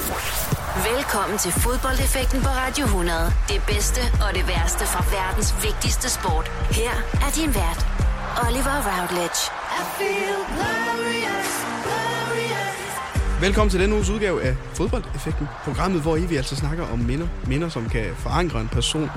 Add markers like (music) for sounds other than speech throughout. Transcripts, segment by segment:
Velkommen til fodboldeffekten på Radio 100. Det bedste og det værste fra verdens vigtigste sport. Her er din vært, Oliver Routledge. I feel glorious, glorious. Velkommen til denne uges udgave af Fodboldeffekten. Programmet, hvor I vi altså snakker om minder. Minder, som kan forankre en person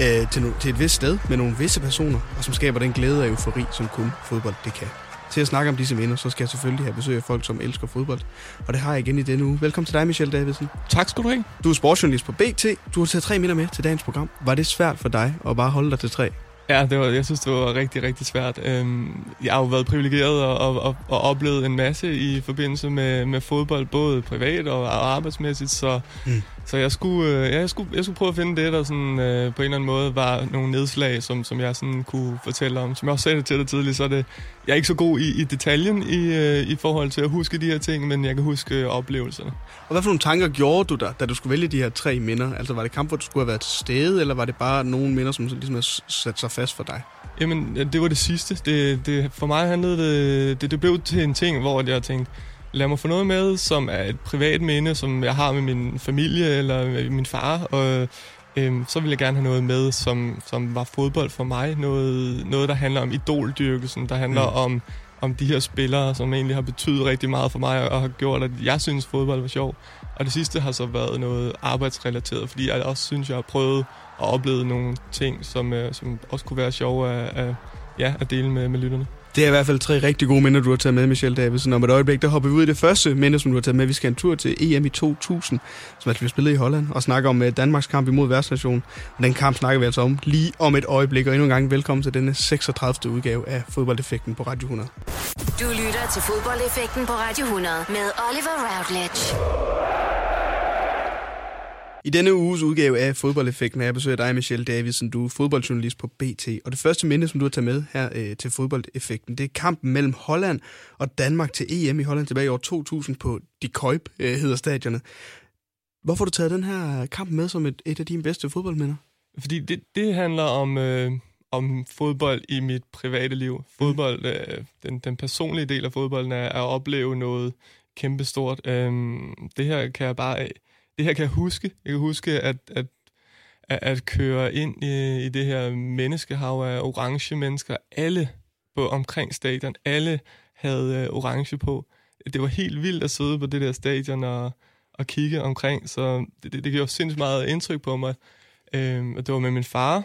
øh, til, no- til et vist sted med nogle visse personer, og som skaber den glæde og eufori, som kun fodbold det kan. Til at snakke om disse minder, så skal jeg selvfølgelig have besøg af folk, som elsker fodbold. Og det har jeg igen i denne uge. Velkommen til dig, Michelle Davidsen. Tak skal du have. Du er sportsjournalist på BT. Du har taget tre minder med til dagens program. Var det svært for dig at bare holde dig til tre? Ja, det var, jeg synes, det var rigtig, rigtig svært. Øhm, jeg har jo været privilegeret og, og, og, og oplevet en masse i forbindelse med, med fodbold, både privat og arbejdsmæssigt, så, mm. så jeg, skulle, øh, ja, jeg, skulle, jeg skulle prøve at finde det, der sådan, øh, på en eller anden måde var nogle nedslag, som, som jeg sådan kunne fortælle om. Som jeg også sagde det til dig tidligere, så er det, jeg er ikke så god i, i detaljen i, øh, i forhold til at huske de her ting, men jeg kan huske øh, oplevelserne. Og hvad for nogle tanker gjorde du der, da du skulle vælge de her tre minder? Altså var det kamp, hvor du skulle have været til stede, eller var det bare nogle minder, som ligesom har sat sig fast for dig? Jamen, det var det sidste. Det, det, for mig handlede det, det, det blev til en ting, hvor jeg tænkte, lad mig få noget med, som er et privat minde, som jeg har med min familie eller min far, og øhm, så vil jeg gerne have noget med, som, som var fodbold for mig. Noget, noget der handler om idoldyrkelsen, der handler mm. om, om de her spillere, som egentlig har betydet rigtig meget for mig, og har gjort, at jeg synes, fodbold var sjov. Og det sidste har så været noget arbejdsrelateret, fordi jeg også synes, jeg har prøvet at opleve nogle ting, som, øh, som også kunne være sjove at, at, ja, at dele med, med lytterne. Det er i hvert fald tre rigtig gode minder, du har taget med, Michelle Davidsen. Om et øjeblik, der hopper vi ud i det første minde, som du har taget med. Vi skal en tur til EM i 2000, som altså bliver spillet i Holland, og snakker om øh, Danmarks kamp imod værtsnationen. Den kamp snakker vi altså om lige om et øjeblik, og endnu en gang velkommen til denne 36. udgave af Fodboldeffekten på Radio 100. Du lytter til Fodboldeffekten på Radio 100 med Oliver Routledge. I denne uges udgave af Fodboldeffekten er jeg besøger dig, Michelle Davidsen. Du er fodboldjournalist på BT. Og det første minde, som du har taget med her øh, til Fodboldeffekten, det er kampen mellem Holland og Danmark til EM i Holland tilbage i år 2000 på De Kuip, øh, hedder stadionet. Hvorfor har du taget den her kamp med som et, et af dine bedste fodboldminder? Fordi det, det handler om, øh, om fodbold i mit private liv. Fodbold, øh, den, den personlige del af fodbolden er at opleve noget kæmpestort. Øh, det her kan jeg bare det her kan jeg huske. Jeg kan huske, at, at, at køre ind i, i det her menneskehav af orange mennesker. Alle på omkring stadion, alle havde øh, orange på. Det var helt vildt at sidde på det der stadion og, og kigge omkring, så det, det, det gjorde sindssygt meget indtryk på mig. Øhm, det var med min far,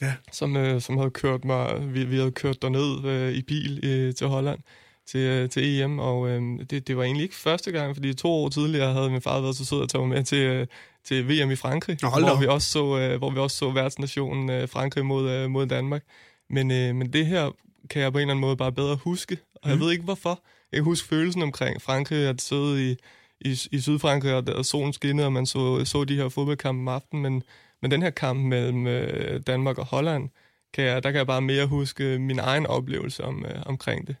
ja. som, øh, som havde kørt mig, vi, vi havde kørt derned øh, i bil øh, til Holland til, øh, til EM, og øh, det, det var egentlig ikke første gang, fordi to år tidligere havde min far været så sød at tage mig med til, øh, til VM i Frankrig, Nå, hvor, vi også så, øh, hvor vi også så værtsnationen øh, Frankrig mod, øh, mod Danmark. Men, øh, men det her kan jeg på en eller anden måde bare bedre huske, og mm. jeg ved ikke hvorfor. Jeg kan huske følelsen omkring Frankrig, at sidde i, i, i Sydfrankrig, og, og solen skinnede, og man så, så de her fodboldkampe om aftenen, men, men den her kamp mellem øh, Danmark og Holland, kan jeg, der kan jeg bare mere huske min egen oplevelse om, øh, omkring det.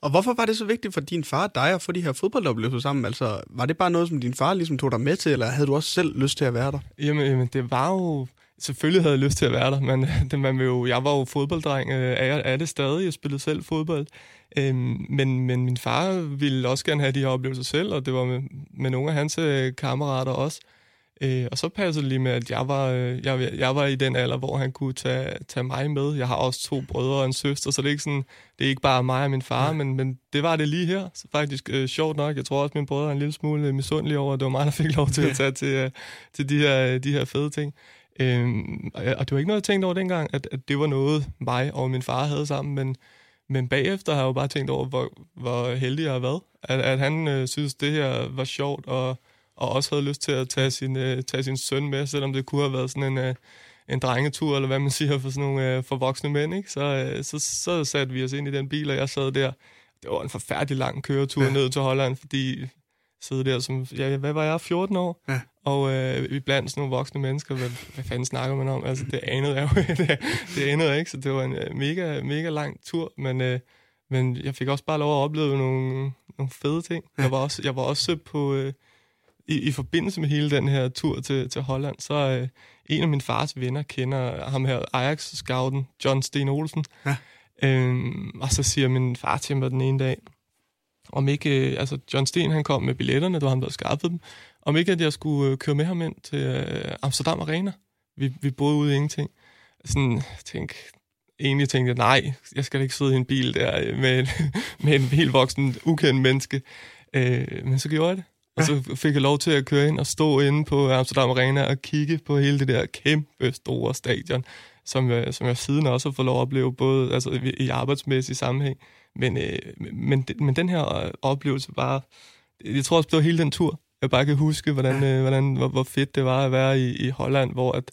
Og hvorfor var det så vigtigt for din far og dig at få de her fodboldoplevelser sammen? Altså, var det bare noget, som din far ligesom tog dig med til, eller havde du også selv lyst til at være der? Jamen, jamen det var jo... Selvfølgelig havde jeg lyst til at være der, men (laughs) det, man vil jo, jeg var jo fodbolddreng, øh, er, er det stadig, jeg spillede selv fodbold. Øhm, men, men min far ville også gerne have de her oplevelser selv, og det var med, med nogle af hans øh, kammerater også. Øh, og så passede det lige med, at jeg var, øh, jeg, jeg var i den alder, hvor han kunne tage, tage mig med. Jeg har også to brødre og en søster, så det er ikke, sådan, det er ikke bare mig og min far, ja. men, men det var det lige her. Så faktisk øh, sjovt nok. Jeg tror også, at min brødre er en lille smule misundelige over, at det var mig, der fik lov til at tage til, øh, til de, her, de her fede ting. Øh, og det var ikke noget, jeg tænkte over dengang, at, at det var noget, mig og min far havde sammen, men, men bagefter har jeg jo bare tænkt over, hvor, hvor heldig jeg har været. At, at han øh, synes, det her var sjovt, og og også havde lyst til at tage sin, øh, tage sin søn med, selvom det kunne have været sådan en, øh, en drengetur, eller hvad man (laughs) siger, for sådan nogle øh, for voksne mænd. Ikke? Så, øh, så, så satte vi os ind i den bil, og jeg sad der. Det var en forfærdelig lang køretur ja. ned til Holland, fordi sidde der som, ja, hvad var jeg, 14 år? Ja. Og øh, vi blandt sådan nogle voksne mennesker, hvad, hvad fanden snakker man om? Altså, det anede jeg jo, (laughs) det, det anede jeg ikke, så det var en øh, mega, mega lang tur, men, øh, men jeg fik også bare lov at opleve nogle, nogle fede ting. Ja. Jeg var også, jeg var også på, øh, i, i forbindelse med hele den her tur til, til Holland, så øh, en af min fars venner kender ham her, Ajax-scouten, John Sten Olsen. Ja. Øhm, og så siger min far til mig den ene dag, om ikke, øh, altså John Sten han kom med billetterne, det var ham, der skaffede dem, om ikke, at jeg skulle øh, køre med ham ind til øh, Amsterdam Arena. Vi, vi boede ude i ingenting. Sådan, tænk, egentlig tænkte jeg, nej, jeg skal ikke sidde i en bil der øh, med, (laughs) med en helt voksen, ukendt menneske. Øh, men så gjorde jeg det. Og så fik jeg lov til at køre ind og stå inde på Amsterdam Arena og kigge på hele det der kæmpe store stadion, som jeg, som jeg siden også har fået lov at opleve, både altså, i arbejdsmæssig sammenhæng. Men, øh, men, men den her øh, oplevelse bare, jeg tror også, det var hele den tur. Jeg bare kan huske, hvordan, øh, hvordan, hvor, hvor fedt det var at være i, i Holland, hvor at,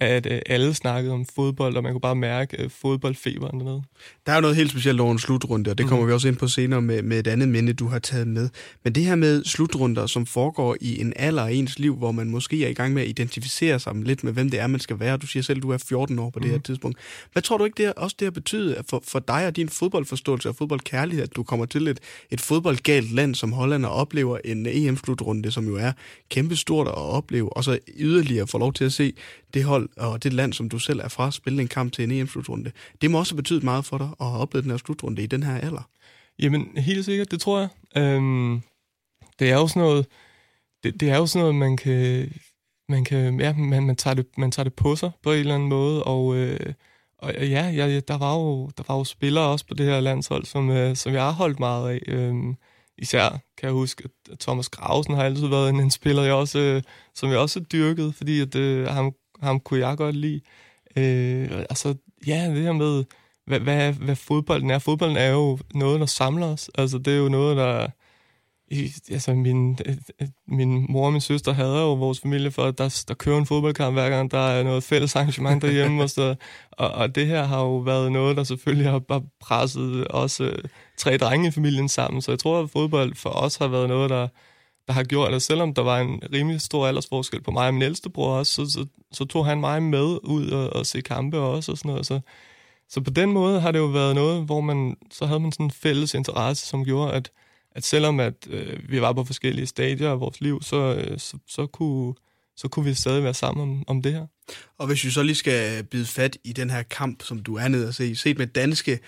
at øh, alle snakkede om fodbold, og man kunne bare mærke øh, fodboldfeberen dernede. Der er jo noget helt specielt over en slutrunde, og det kommer mm. vi også ind på senere med, med et andet minde, du har taget med. Men det her med slutrunder, som foregår i en alder af ens liv, hvor man måske er i gang med at identificere sig lidt med, hvem det er, man skal være. Du siger selv, du er 14 år på mm. det her mhm. tidspunkt. Hvad tror du ikke, det er, også det har betydet for, for dig og din fodboldforståelse og fodboldkærlighed, at du kommer til et, et fodboldgalt land som Holland og oplever en EM-slutrunde, som jo er kæmpestort at opleve, og så yderligere få lov til at se det hold og det land, som du selv er fra, spille en kamp til en EM-slutrunde. Det må også have betydet meget for dig at have oplevet den her slutrunde i den her alder. Jamen, helt sikkert, det tror jeg. Øhm, det er jo sådan noget, det, det er jo sådan noget, man kan, man kan, ja, man, man, tager det, man tager det på sig på en eller anden måde, og, øh, og ja, ja, der var jo, der var jo spillere også på det her landshold, som, øh, som jeg har holdt meget af. Øhm, især kan jeg huske, at Thomas Grausen har altid været en, en spiller, jeg også, øh, som jeg også dyrkede, fordi at, øh, ham, ham kunne jeg godt lide. Øh, altså, ja, det her med, hvad, hvad, hvad fodbolden er. Fodbolden er jo noget, der samler os. Altså, det er jo noget, der... Altså, min, min mor og min søster havde jo vores familie for, at der, der kører en fodboldkamp hver gang, der er noget fælles arrangement derhjemme. (laughs) og, så, og, og det her har jo været noget, der selvfølgelig har bare presset også øh, tre drenge i familien sammen. Så jeg tror, at fodbold for os har været noget, der, der har gjort, at selvom der var en rimelig stor aldersforskel på mig og min ældste bror også, så, så, så tog han mig med ud og, og se kampe også og sådan noget. Så, så på den måde har det jo været noget, hvor man, så havde man sådan en fælles interesse, som gjorde, at, at selvom at øh, vi var på forskellige stadier af vores liv, så, øh, så, så, kunne, så kunne vi stadig være sammen om, om det her. Og hvis vi så lige skal bide fat i den her kamp, som du er nede og se, set med danske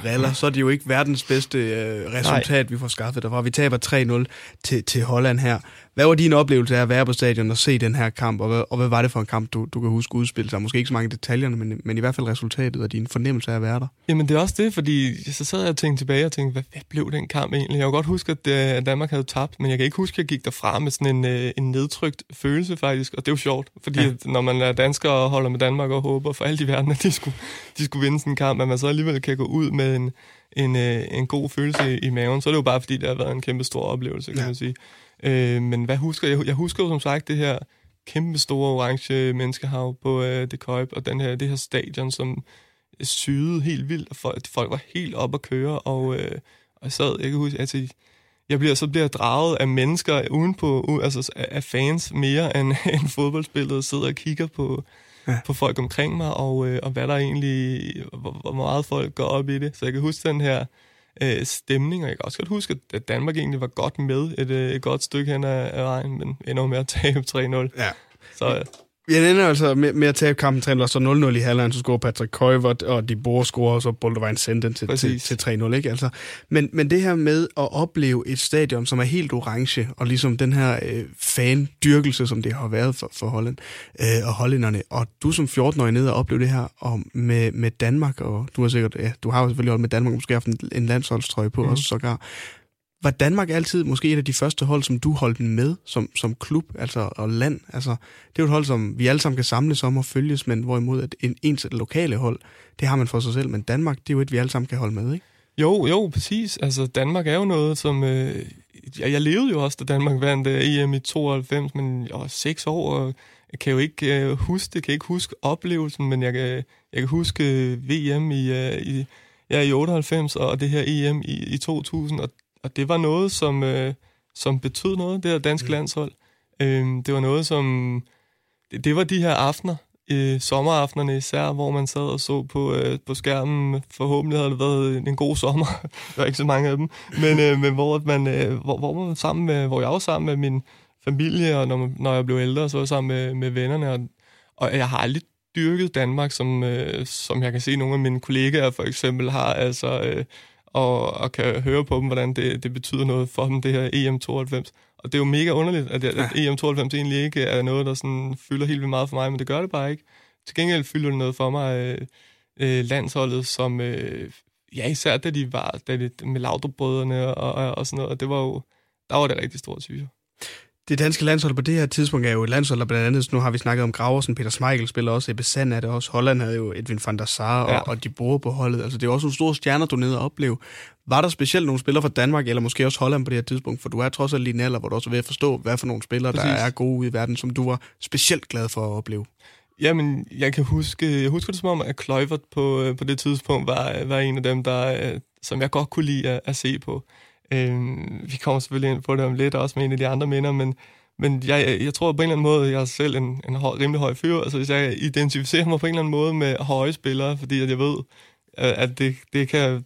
briller, så er det jo ikke verdens bedste øh, resultat, Nej. vi får skaffet derfra. Vi taber 3-0 til, til Holland her. Hvad var din oplevelse af at være på stadion og se den her kamp, og hvad, og hvad var det for en kamp, du, du kan huske udspille sig? Måske ikke så mange detaljerne, men, men i hvert fald resultatet og din fornemmelse af at være der. Jamen det er også det, fordi så sad jeg og tænkte tilbage og tænkte, hvad, hvad blev den kamp egentlig? Jeg kan godt huske, at øh, Danmark havde tabt, men jeg kan ikke huske, at jeg gik derfra med sådan en, øh, en nedtrykt følelse faktisk, og det er jo sjovt, fordi ja. når man er dansker og holder med Danmark og håber for alt i verden, at de skulle, de skulle vinde sådan en kamp, at man så alligevel kan gå ud med en, en, øh, en god følelse i maven, så er det jo bare, fordi det har været en kæmpe stor oplevelse, kan ja. man sige. Øh, men hvad husker jeg? Jeg husker jo som sagt det her kæmpe store orange menneskehav på øh, det køb, og den her, det her stadion, som syede helt vildt, og folk, folk var helt op at køre, og, øh, og jeg sad, jeg kan huske, altså, jeg bliver, så bliver draget af mennesker udenpå, altså af fans mere end, (laughs) end fodboldspillet, sidder og kigger på, ja. på folk omkring mig, og, øh, og hvad der egentlig, hvor, hvor meget folk går op i det. Så jeg kan huske den her øh, stemning, og jeg kan også godt huske, at Danmark egentlig var godt med et, øh, et godt stykke hen ad, ad vejen, men ender med at (laughs) tabe 3-0. Ja. Så, jeg ender altså med, med at tabe kampen 3 så 0-0 i halvlejen, så scorer Patrick Køjvert, og de bor scorer, og så Boldevejen sendte den til, til, til 3-0, ikke? Altså, men, men det her med at opleve et stadion, som er helt orange, og ligesom den her øh, fan-dyrkelse, som det har været for, for Holland øh, og hollænderne, og du som 14-årig nede og opleve det her og med, med Danmark, og du har sikkert, ja, du har jo selvfølgelig holdt med Danmark, måske haft en, en landsholdstrøje på mm. også sågar, var Danmark altid måske et af de første hold, som du holdt med som, som klub altså, og land? Altså, det er jo et hold, som vi alle sammen kan samles om og følges, men hvorimod at en, ens lokale hold, det har man for sig selv, men Danmark, det er jo et, vi alle sammen kan holde med, ikke? Jo, jo, præcis. Altså, Danmark er jo noget, som... Øh, jeg, jeg levede jo også, da Danmark vandt øh, EM i 92, men jeg var seks år, og jeg kan jo ikke øh, huske det, kan ikke huske oplevelsen, men jeg kan, jeg kan huske øh, VM i, øh, i, ja, i 98 og det her EM i, i 2000, og og det var noget, som, øh, som betød noget, det her danske mm. landshold. Øh, det var noget, som... Det, det var de her aftener, øh, sommeraftenerne især, hvor man sad og så på, øh, på skærmen. Forhåbentlig havde det været en god sommer. (laughs) der var ikke så mange af dem. Men, øh, men hvor, man, øh, hvor, hvor, man sammen med, hvor jeg var sammen med min familie, og når, når jeg blev ældre, så var jeg sammen med, med vennerne. Og, og jeg har aldrig dyrket Danmark, som, øh, som jeg kan se nogle af mine kollegaer for eksempel har. Altså, øh, og, og kan høre på dem, hvordan det, det betyder noget for dem, det her EM92. Og det er jo mega underligt, at, at ja. EM92 egentlig ikke er noget, der sådan fylder helt vildt meget for mig, men det gør det bare ikke. Til gengæld fylder det noget for mig øh, øh, landsholdet, som øh, ja, især da de var da de, med Laudrup-brødrene og, og, og sådan noget, og det var jo, der var det rigtig stort, synes jeg. Det danske landshold på det her tidspunkt er jo et landshold, der blandt andet, nu har vi snakket om Graversen, Peter Smeichel spiller også, Ebbe Sand er det også, Holland havde jo Edwin van der Sar, og, ja. og de bor på holdet. Altså det er også nogle store stjerner, du nede og opleve. Var der specielt nogle spillere fra Danmark, eller måske også Holland på det her tidspunkt? For du er trods alt lige en alder, hvor du også er ved at forstå, hvad for nogle spillere, Præcis. der er gode ude i verden, som du var specielt glad for at opleve. Jamen, jeg kan huske, jeg husker det som om, at Kluivert på, øh, på det tidspunkt var, var en af dem, der, øh, som jeg godt kunne lide at, at se på. Øhm, vi kommer selvfølgelig ind på det om lidt, også med en af de andre minder, men, men jeg, jeg tror på en eller anden måde, jeg er selv en, en høj, rimelig høj fyr, altså hvis jeg identificerer mig på en eller anden måde med høje spillere, fordi at jeg ved, at det, det kan...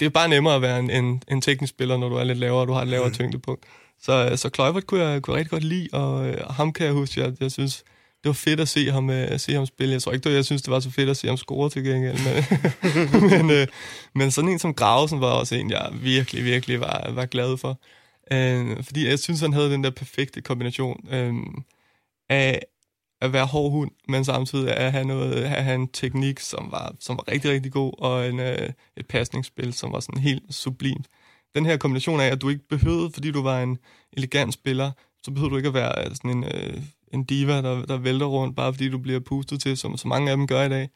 Det er bare nemmere at være en, en, en teknisk spiller, når du er lidt lavere, og du har et lavere mm. tyngdepunkt. Så, så Kluivert kunne jeg, kunne rigtig godt lide, og, og ham kan jeg huske, jeg, jeg synes, det var fedt at se ham, øh, at se ham spille. Jeg tror ikke, det var, jeg synes, det var så fedt at se ham score til gengæld. Men, (laughs) men, øh, men sådan en som Gravesen var også en, jeg virkelig, virkelig var, var glad for. Øh, fordi jeg synes, han havde den der perfekte kombination øh, af at være hård hund, men samtidig at have, noget, at have en teknik, som var, som var rigtig, rigtig god, og en, øh, et pasningsspil, som var sådan helt sublimt. Den her kombination af, at du ikke behøvede, fordi du var en elegant spiller, så behøvede du ikke at være øh, sådan en, øh, en diva, der, der vælter rundt, bare fordi du bliver pustet til, som så mange af dem gør i dag.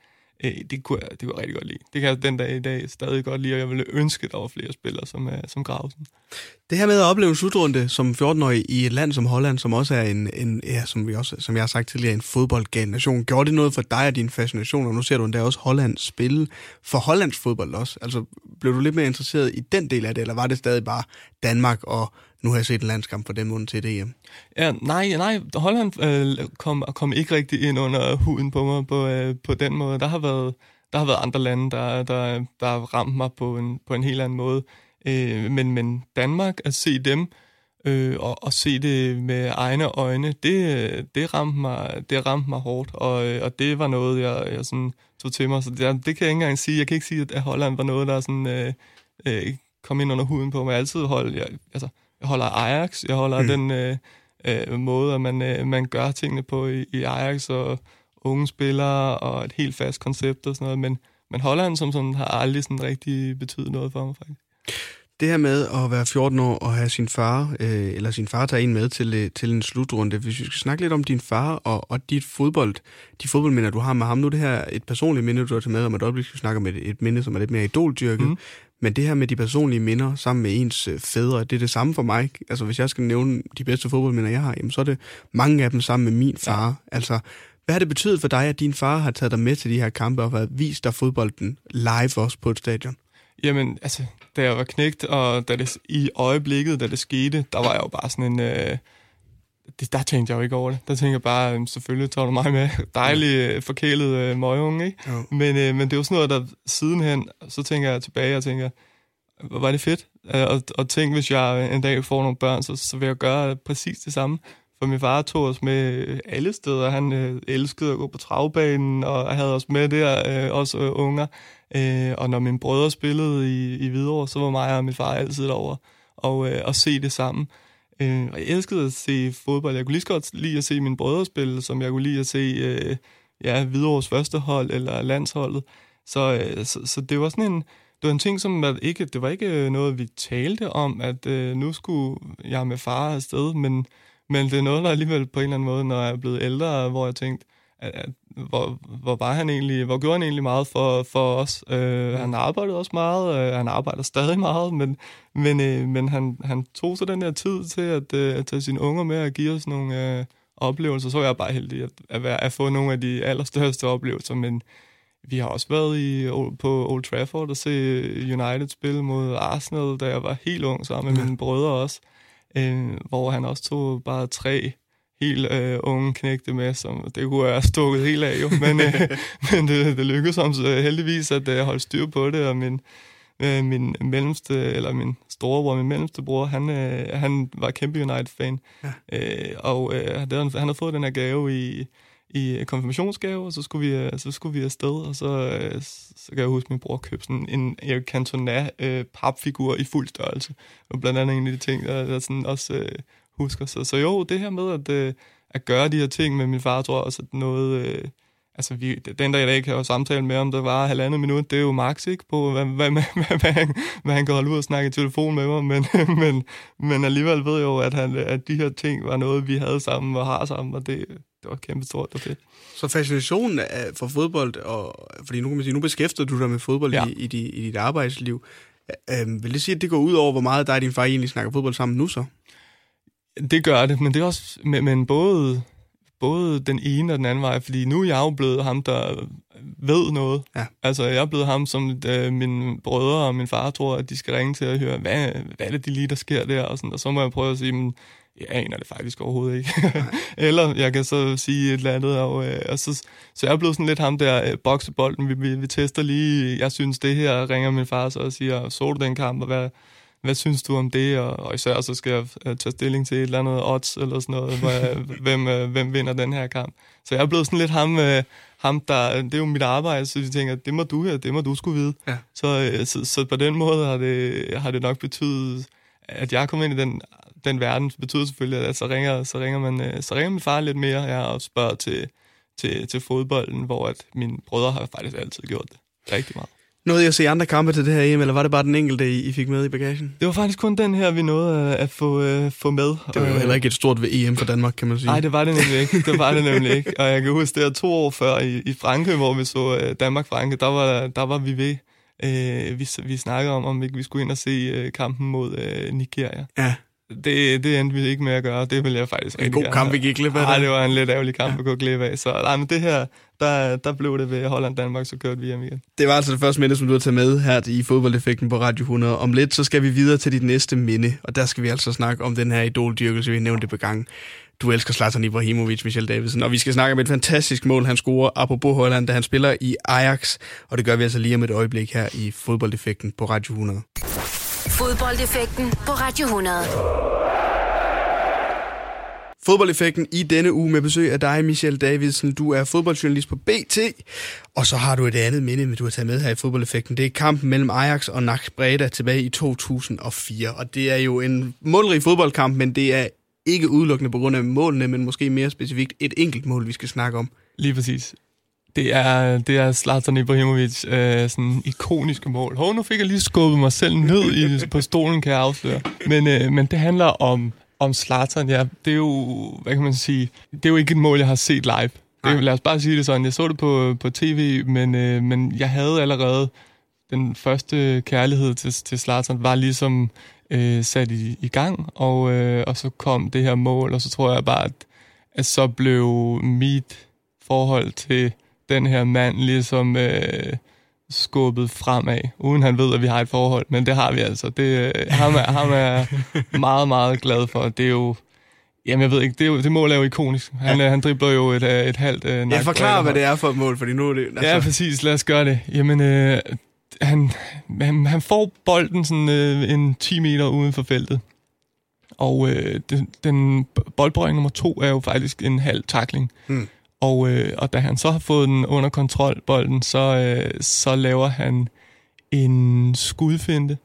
Øh, det, kunne jeg, det kunne jeg rigtig godt lide. Det kan jeg den dag i dag stadig godt lide, og jeg ville ønske, at der var flere spillere som, øh, som Grausen. Det her med at opleve en slutrunde som 14-årig i et land som Holland, som også er en, en ja, som, vi også, som jeg har sagt tidligere, en fodboldgal nation. Gjorde det noget for dig og din fascination, og nu ser du endda også Holland spille for Hollands fodbold også? Altså, blev du lidt mere interesseret i den del af det, eller var det stadig bare Danmark og nu har jeg set en landskamp for dem til det hjem. Ja, nej, nej, Holland øh, kom, kom ikke rigtig ind under huden på mig på, øh, på den måde. Der har været, der har været andre lande, der, der, der har ramt mig på en, på en helt anden måde. Øh, men, men Danmark, at se dem, øh, og, og se det med egne øjne, det, det, ramte mig, det ramte mig hårdt, og, øh, og det var noget, jeg, jeg sådan tog til mig. Så det, det kan jeg ikke engang sige. Jeg kan ikke sige, at Holland var noget, der sådan, øh, øh, kom ind under huden på mig. Jeg altid holdt, jeg, altså, jeg holder Ajax, jeg holder mm. den øh, øh, måde, at man, øh, man gør tingene på i, i Ajax, og unge spillere, og et helt fast koncept og sådan noget, men, men Holland som sådan har aldrig sådan rigtig betydet noget for mig, faktisk. Det her med at være 14 år og have sin far, øh, eller sin far tager en med til, øh, til en slutrunde. Hvis vi skal snakke lidt om din far og, og dit fodbold, de fodboldminder, du har med ham. Nu er det her et personligt minde, du har taget med om et øjeblik, skal snakke om et, et minde, som er lidt mere idoldyrket. Mm. Men det her med de personlige minder sammen med ens øh, fædre, det er det samme for mig. Altså hvis jeg skal nævne de bedste fodboldminder, jeg har, jamen, så er det mange af dem sammen med min far. Ja. Altså, hvad har det betydet for dig, at din far har taget dig med til de her kampe og har vist dig fodbolden live også på et stadion? Jamen, altså, da jeg var knægt, og da det, i øjeblikket, da det skete, der var jeg jo bare sådan en... Øh, det, der tænkte jeg jo ikke over det. Der tænkte jeg bare, øh, selvfølgelig tager du mig med. (laughs) Dejlig, øh, forkælet øh, møgeunge, ikke? Ja. Men, øh, men det er jo sådan noget, der sidenhen, så tænker jeg tilbage og tænker, hvor var det fedt. Øh, og, og tænk, hvis jeg en dag får nogle børn, så, så vil jeg gøre præcis det samme. For min far tog os med alle steder. Han øh, elskede at gå på travbanen, og havde os med der, øh, også øh, unger. Øh, og når mine brødre spillede i, i Hvidovre, så var mig og min far altid derovre og, øh, og se det sammen. Øh, og jeg elskede at se fodbold. Jeg kunne lige så godt lide at se mine brødre spille, som jeg kunne lide at se øh, ja, Hvidovres første hold eller landsholdet. Så, øh, så, så det var sådan en, det var en ting, som at ikke, det var ikke øh, noget, vi talte om, at øh, nu skulle jeg med far afsted, men, men det er noget, der alligevel på en eller anden måde, når jeg er blevet ældre, hvor jeg tænkte, at, at, hvor, hvor var han egentlig, hvor gjorde han egentlig meget for, for os? Øh, han arbejdede også meget, øh, han arbejder stadig meget, men, men, øh, men han, han tog så den der tid til at, øh, at tage sine unger med og give os nogle øh, oplevelser. Så var jeg bare heldig at, at, være, at få nogle af de allerstørste oplevelser, men vi har også været i, på Old Trafford og se United spille mod Arsenal, da jeg var helt ung sammen med mine brødre også, øh, hvor han også tog bare tre helt øh, unge knægte med, som det kunne jeg stukket helt af jo, men, øh, (laughs) men det, det lykkedes ham så heldigvis at øh, holde styr på det, og min, øh, min mellemste, eller min storebror, min mellemste bror, han, øh, han var kæmpe United-fan, ja. øh, og øh, det, han, han havde fået den her gave i, i konfirmationsgave, og så skulle vi, øh, så skulle vi afsted, og så, øh, så kan jeg huske, at min bror købte sådan en Eric Cantona øh, papfigur i fuld størrelse. Og blandt andet en af de ting, der, der sådan også øh, husker. Så, så jo, det her med at, øh, at gøre de her ting med min far, tror jeg også, at noget... Øh, altså, vi, den dag i dag kan jeg jo samtale med, om der var halvandet minut, det er jo max, ikke, på hvad, hvad, hvad, hvad, hvad, han, hvad han kan holde ud og snakke i telefon med mig, men, (laughs) men, men alligevel ved jeg jo, at, han, at de her ting var noget, vi havde sammen og har sammen, og det, det var kæmpe stort og fedt. Så fascinationen af, for fodbold, og, fordi nu kan man sige, nu beskæftiger du dig med fodbold ja. i, i, dit, i dit arbejdsliv. Øhm, vil det sige, at det går ud over, hvor meget dig og din far egentlig snakker fodbold sammen nu så? Det gør det, men det er også, men, men både, både den ene og den anden vej, fordi nu er jeg jo blevet ham, der ved noget. Ja. Altså, jeg er blevet ham, som øh, mine brødre og min far tror, at de skal ringe til at høre, hvad, hvad er det de lige, der sker der? Og, sådan, og så må jeg prøve at sige, men, jeg aner det faktisk overhovedet ikke. (laughs) eller jeg kan så sige et eller andet, og, øh, og så, så jeg er blevet sådan lidt ham der øh, boksebolden, vi, vi, vi tester lige, jeg synes det her, ringer min far så og siger, så du den kamp, og hvad, hvad synes du om det? Og, og især så skal jeg øh, tage stilling til et eller andet odds, eller sådan noget, hvad, (laughs) hvem, øh, hvem vinder den her kamp. Så jeg er blevet sådan lidt ham, øh, ham der, det er jo mit arbejde, så jeg tænker, det må du her, det må du skulle vide. Ja. Så, øh, så, så på den måde har det, har det nok betydet, at jeg kommet ind i den den verden betyder selvfølgelig, at så ringer, så ringer, man, så ringer min far lidt mere ja, og spørger til, til, til fodbolden, hvor at mine brødre har faktisk altid gjort det rigtig meget. Nåede jeg at se andre kampe til det her EM, eller var det bare den enkelte, I fik med i bagagen? Det var faktisk kun den her, vi nåede at få, uh, få med. Det var jo heller ikke et stort ved EM for Danmark, kan man sige. Nej, det var det nemlig ikke. Det var det nemlig ikke. Og jeg kan huske, det var to år før i, i Frankrig, hvor vi så uh, Danmark-Frankrig, der var, der var vi ved. Uh, vi, vi snakkede om, om vi skulle ind og se uh, kampen mod uh, Nigeria. Ja. Det, det endte vi ikke med at gøre, det ville jeg faktisk En god gerne. kamp, vi gik glip af Nej, det var en lidt ærgerlig kamp, ja. at gå glip af. Så nej, men det her, der, der blev det ved Holland-Danmark, så kørte vi hjem igen. Det var altså det første minde, som du har taget med her i fodboldeffekten på Radio 100. Om lidt, så skal vi videre til dit næste minde, og der skal vi altså snakke om den her idoldyrkelse, vi nævnte på gang. Du elsker Zlatan Ibrahimovic, Michel Davidsen, og vi skal snakke om et fantastisk mål, han scorer apropos Holland, da han spiller i Ajax, og det gør vi altså lige om et øjeblik her i fodboldeffekten på Radio 100. Fodboldeffekten på Radio 100. Fodboldeffekten i denne uge med besøg af dig, Michel Davidsen. Du er fodboldjournalist på BT, og så har du et andet minde, du har taget med her i fodboldeffekten. Det er kampen mellem Ajax og NAC Breda tilbage i 2004, og det er jo en målrig fodboldkamp, men det er ikke udelukkende på grund af målene, men måske mere specifikt et enkelt mål, vi skal snakke om. Lige præcis. Det er, det er Zlatan Ibrahimovic øh, sådan ikoniske mål. Hov, nu fik jeg lige skubbet mig selv ned i, på stolen, kan jeg afsløre. Men, øh, men det handler om om Zlatan, ja, det er jo, hvad kan man sige, det er jo ikke et mål, jeg har set live. Det, lad os bare sige det sådan. Jeg så det på, på tv, men, øh, men jeg havde allerede den første kærlighed til, til Zlatan, var ligesom øh, sat i, i gang, og, øh, og så kom det her mål, og så tror jeg bare, at, at så blev mit forhold til den her mand ligesom... Øh, skubbet fremad, uden han ved, at vi har et forhold. Men det har vi altså. Det, ham, er, ham er (laughs) meget, meget glad for. Det er jo... Jamen, jeg ved ikke, det, er jo, det mål er jo ikonisk. Han, ja. han dribler jo et, et halvt... Uh, jeg forklarer, hvad det er for et mål, fordi nu er det... Altså... Ja, præcis. Lad os gøre det. Jamen, øh, han, han, han får bolden sådan øh, en 10 meter uden for feltet. Og øh, den, den boldberøring nummer to er jo faktisk en halv takling. Hmm. Og, øh, og da han så har fået den under kontrol, bolden, så, øh, så laver han en skudfinte,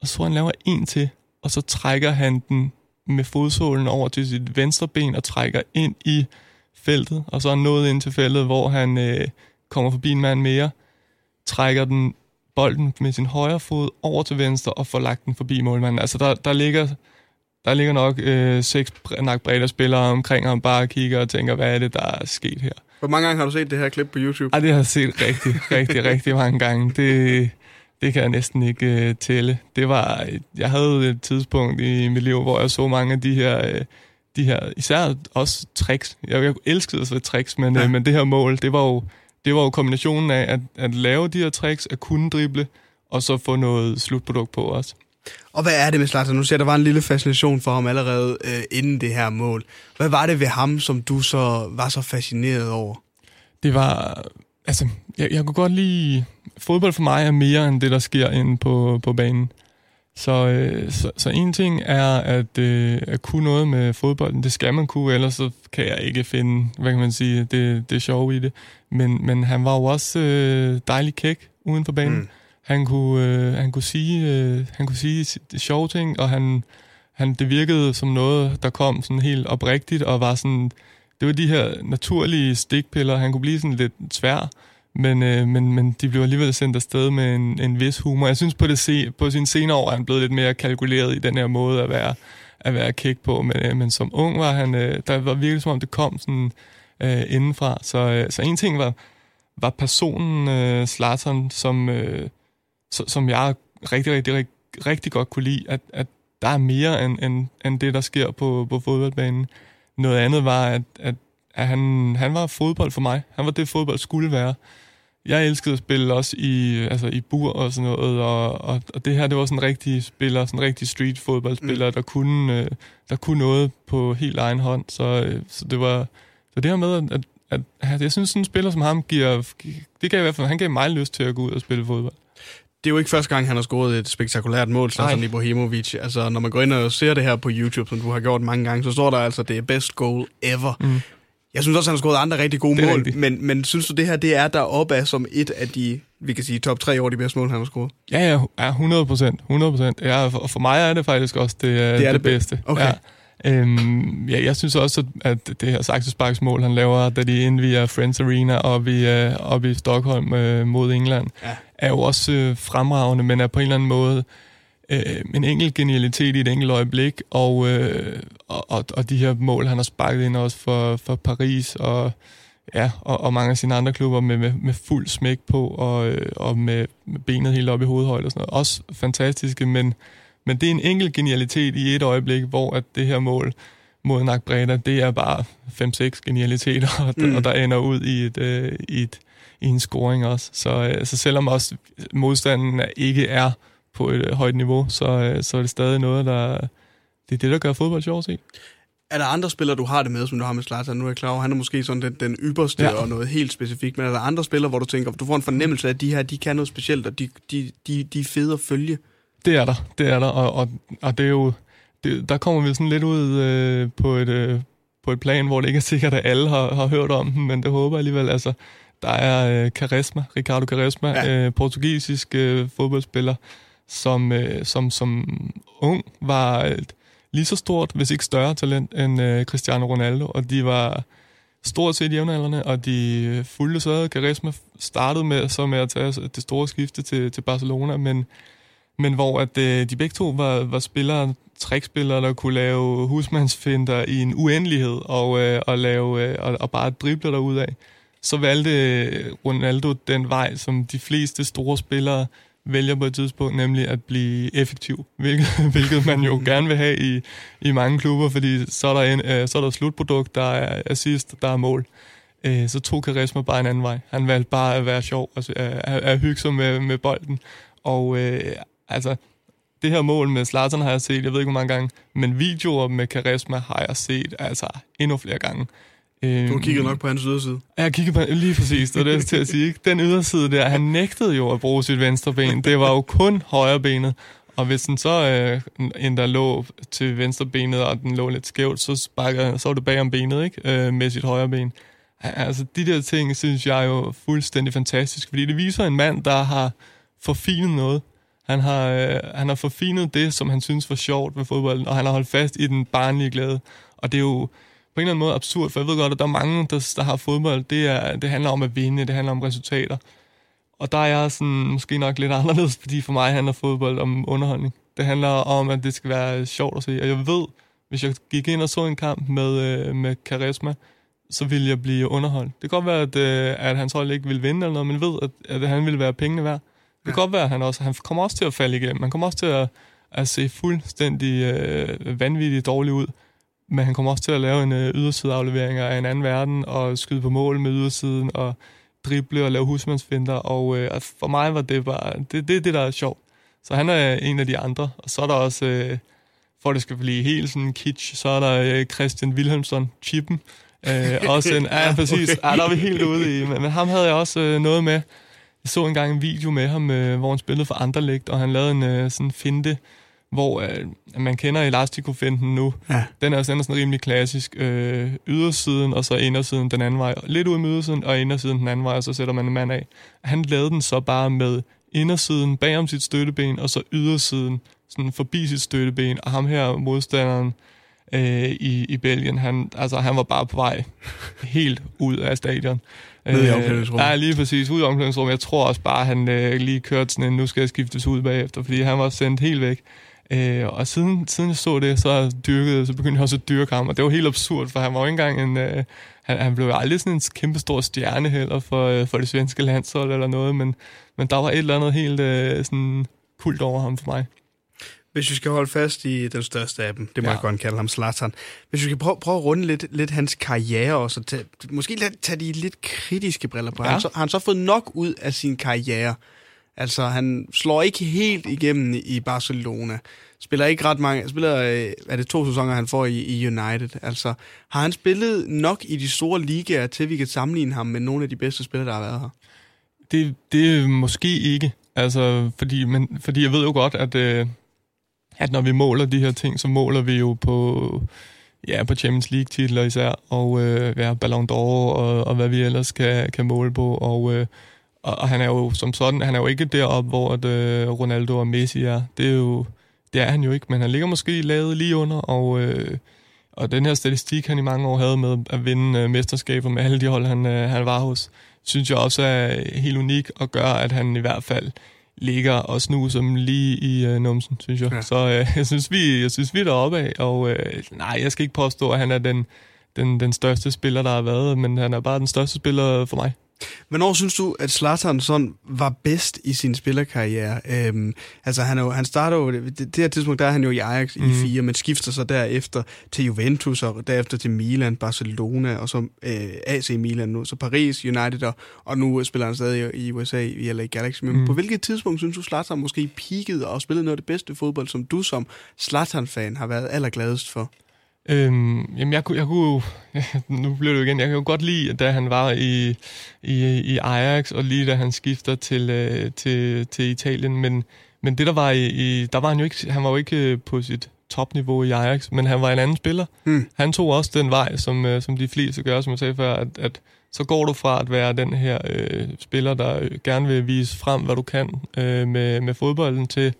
og så han laver en til, og så trækker han den med fodsålen over til sit venstre ben og trækker ind i feltet, og så er han nået ind til feltet, hvor han øh, kommer forbi en mand mere, trækker den bolden med sin højre fod over til venstre og får lagt den forbi målmanden. Altså der, der ligger der ligger nok øh, seks nok brede spillere omkring ham, bare kigger og tænker, hvad er det, der er sket her? Hvor mange gange har du set det her klip på YouTube? Ej, det har jeg set rigtig, (laughs) rigtig, rigtig mange gange. Det, det kan jeg næsten ikke øh, tælle. Det var, jeg havde et tidspunkt i mit liv, hvor jeg så mange af de her, øh, de her især også tricks. Jeg, jeg elskede at tricks, men, ja. øh, men det her mål, det var jo, det var jo kombinationen af at, at lave de her tricks, at kunne drible, og så få noget slutprodukt på også. Og hvad er det med Zlatan? Nu ser der var en lille fascination for ham allerede øh, inden det her mål. Hvad var det ved ham, som du så var så fascineret over? Det var... Altså, jeg, jeg kunne godt lide... Fodbold for mig er mere end det, der sker inde på, på banen. Så, øh, så, så en ting er at, øh, at kunne noget med fodbolden. Det skal man kunne, ellers så kan jeg ikke finde, hvad kan man sige, det, det sjove i det. Men, men han var jo også øh, dejlig kæk uden for banen. Mm. Han kunne, øh, han kunne sige, øh, han kunne sige sjove ting, og han, han, det virkede som noget, der kom sådan helt oprigtigt, og var sådan, det var de her naturlige stikpiller. Han kunne blive sådan lidt svær, men, øh, men, men de blev alligevel sendt afsted med en, en vis humor. Jeg synes, på, det se, på sin senere år er han blevet lidt mere kalkuleret i den her måde at være, at være kæk på, men, øh, men som ung var han, øh, der var virkelig som om det kom sådan øh, indenfra. Så, øh, så en ting var, var personen øh, Slatern, som, øh, som jeg rigtig, rigtig, rigtig, rigtig godt kunne lide, at, at der er mere end, end, end det, der sker på, på fodboldbanen. Noget andet var, at, at, at han, han var fodbold for mig. Han var det, fodbold skulle være. Jeg elskede at spille også i, altså i bur og sådan noget, og, og, og det her, det var sådan en rigtig spiller, sådan en rigtig street fodboldspiller, mm. der, kunne, øh, der kunne noget på helt egen hånd. Så, øh, så det var, så det her med, at, at, at jeg synes, sådan en spiller som ham giver, det gav i hvert fald, han gav mig lyst til at gå ud og spille fodbold det er jo ikke første gang, han har scoret et spektakulært mål, sådan Ibrahimovic. Altså, når man går ind og ser det her på YouTube, som du har gjort mange gange, så står der altså, det er best goal ever. Mm. Jeg synes også, han har scoret andre rigtig gode mål, men, men synes du, det her det er deroppe af som et af de, vi kan sige, top tre over de bedste mål, han har scoret? Ja, ja, ja 100 procent. 100 procent. Ja, for, for mig er det faktisk også det, det, er det, det bedste. Okay. Ja. Øhm, ja, jeg synes også, at det her saksesparksmål, han laver, da de indviger Friends Arena op i, øh, op i Stockholm øh, mod England, ja. Er jo også øh, fremragende, men er på en eller anden måde øh, en enkelt genialitet i et enkelt øjeblik, og, øh, og, og, de her mål, han har sparket ind også for, for Paris og, ja, og, og mange af sine andre klubber med, med, med fuld smæk på, og, øh, og med, med benet helt op i hovedhøjde og sådan noget. Også fantastiske, men men det er en enkelt genialitet i et øjeblik, hvor at det her mål mod Nak Breda, det er bare 5-6 genialiteter, og, mm. og der ender ud i, et, øh, i, et, i en scoring også. Så, øh, så selvom også modstanden ikke er på et øh, højt niveau, så, øh, så er det stadig noget, der... Det er det, der gør fodbold sjovt at se. Er der andre spillere, du har det med, som du har med Zlatan? Nu er jeg klar over, han er måske sådan den, den ypperste ja. og noget helt specifikt, men er der andre spillere, hvor du tænker, du får en fornemmelse af, at de her, de kan noget specielt, og de, de, de, de er fede at følge? Det er der, det er der, og, og, og det er jo, det, der kommer vi sådan lidt ud øh, på, et, øh, på et plan, hvor det ikke er sikkert, at alle har, har hørt om dem, men det håber jeg alligevel. Altså, der er øh, Caresma, Ricardo Caresma, ja. øh, portugisisk øh, fodboldspiller, som, øh, som som ung var et lige så stort, hvis ikke større talent end øh, Cristiano Ronaldo, og de var stort set jævnaldrende, og de fulgte så Caresma startede med så med at tage det store skifte til, til Barcelona, men men hvor at øh, de begge to var, var spillere, trækspillere, der kunne lave husmandsfinder i en uendelighed og, øh, og, lave, øh, og, og bare drible derud af. Så valgte øh, Ronaldo den vej, som de fleste store spillere vælger på et tidspunkt, nemlig at blive effektiv, hvilket, (laughs) hvilket man jo gerne vil have i, i mange klubber, fordi så er der, en, øh, så er der slutprodukt, der er assist, der er mål. Øh, så tog Karisma bare en anden vej. Han valgte bare at være sjov, altså øh, at, at hygge sig med, med bolden. Og øh, altså, det her mål med Zlatan har jeg set, jeg ved ikke hvor mange gange, men videoer med Karisma har jeg set altså endnu flere gange. Du har kigget nok på hans yderside. Ja, jeg kiggede på lige præcis, det er det til at sige. Ikke? Den yderside der, han nægtede jo at bruge sit venstre ben. Det var jo kun højre benet. Og hvis den så øh, en der lå til venstre benet, og den lå lidt skævt, så, sparker, så var det bag om benet ikke? Øh, med sit højre ben. Altså, de der ting synes jeg er jo fuldstændig fantastisk, fordi det viser en mand, der har forfinet noget. Han har, øh, han har forfinet det, som han synes var sjovt ved fodbolden, og han har holdt fast i den barnlige glæde. Og det er jo på en eller anden måde absurd, for jeg ved godt, at der er mange, der, der har fodbold. Det, er, det handler om at vinde, det handler om resultater. Og der er jeg sådan, måske nok lidt (laughs) anderledes, fordi for mig handler fodbold om underholdning. Det handler om, at det skal være sjovt at se. Og jeg ved, hvis jeg gik ind og så en kamp med, øh, med Karisma, så ville jeg blive underholdt. Det kan godt være, at, øh, at hans hold ikke vil vinde eller noget, men ved, at, at han ville være pengene værd. Det kan godt være, at han også han kommer også til at falde igennem. Han kommer også til at, at se fuldstændig øh, vanvittigt dårlig ud. Men han kommer også til at lave en øh, ydersideaflevering af en anden verden, og skyde på mål med ydersiden, og drible og lave husmandsfinder. Og øh, for mig var det bare, det, det det, der er sjovt. Så han er en af de andre. Og så er der også, øh, for det skal blive helt sådan kitsch, så er der øh, Christian Wilhelmsson, Chippen. Øh, (laughs) også en, ja, præcis. Okay. Ja, der er vi helt ude i. Men, men ham havde jeg også øh, noget med. Jeg så engang en video med ham, øh, hvor han spillede for Anderlecht, og han lavede en øh, sådan finte, hvor øh, man kender elastikofinten nu. Ja. Den er sådan, sådan rimelig klassisk. Øh, ydersiden, og så indersiden den anden vej. Lidt ud med ydersiden, og indersiden den anden vej, og så sætter man en mand af. Han lavede den så bare med indersiden bagom sit støtteben, og så ydersiden sådan forbi sit støtteben, og ham her, modstanderen øh, i, i Belgien, han, altså, han var bare på vej helt ud af stadion. Ned i omklædningsrummet. Ja, lige præcis, ud i omklædningsrummet. Jeg tror også bare, han øh, lige kørte sådan en, nu skal jeg skiftes ud bagefter, fordi han var sendt helt væk. Øh, og siden, siden jeg så det, så, dyrkede, så begyndte jeg også at dyrke ham, og det var helt absurd, for han var jo ikke engang en... Øh, han, han blev aldrig sådan en kæmpe stor stjerne heller for, øh, for det svenske landshold eller noget, men, men der var et eller andet helt øh, sådan kult over ham for mig. Hvis vi skal holde fast i den største af dem, det må ja. Jeg godt kalde ham Zlatan. Hvis vi skal prøve, prøve at runde lidt, lidt hans karriere også, og tage, måske tage de lidt kritiske briller på. Ja. Han så, har han så fået nok ud af sin karriere? Altså, han slår ikke helt igennem i Barcelona. Spiller ikke ret mange... Spiller, øh, er det to sæsoner, han får i, i United? Altså, har han spillet nok i de store ligaer, til vi kan sammenligne ham med nogle af de bedste spillere, der har været her? Det, det er måske ikke. Altså, fordi, men, fordi jeg ved jo godt, at, øh, at når vi måler de her ting, så måler vi jo på, ja, på Champions League-titler især, og øh, ja, Ballon d'Or, og, og hvad vi ellers kan, kan måle på. Og, øh, og, og han er jo som sådan, han er jo ikke deroppe, hvor at, øh, Ronaldo og Messi er. Det er jo, det er han jo ikke, men han ligger måske lavet lige under, og... Øh, og den her statistik, han i mange år havde med at vinde øh, mesterskaber med alle de hold, han, øh, han var hos, synes jeg også er helt unik og gør, at han i hvert fald ligger og snuser dem lige i øh, numsen, synes jeg. Ja. Så øh, (laughs) jeg, synes, vi, jeg synes, vi er deroppe af, og øh, nej, jeg skal ikke påstå, at han er den, den, den største spiller, der har været, men han er bare den største spiller for mig. Hvornår synes du, at Zlatan sådan var bedst i sin spillerkarriere? Øhm, altså, han, er jo, han starter jo... Det, det her tidspunkt, der er han jo i Ajax mm. i fire, men skifter så derefter til Juventus, og derefter til Milan, Barcelona, og så øh, AC Milan nu, så Paris, United, og, og nu spiller han stadig i USA i LA Galaxy. Men mm. på hvilket tidspunkt synes du, Zlatan måske peakede og spillede noget af det bedste fodbold, som du som Zlatan-fan har været allergladest for? Øhm, jamen, jeg kunne, jeg kunne jo- (laughs) nu blev det jo igen, jeg kan jo godt lide, da han var i, i, i Ajax, og lige da han skifter til, øh, til, til Italien, men, men det der var i, i, der var han jo ikke, han var jo ikke øh, på sit topniveau i Ajax, men han var en anden spiller. Hmm. Han tog også den vej, som, øh, som de fleste gør, som jeg sagde før, at, at så går du fra at være den her øh, spiller, der gerne vil vise frem, hvad du kan øh, med, med fodbolden, til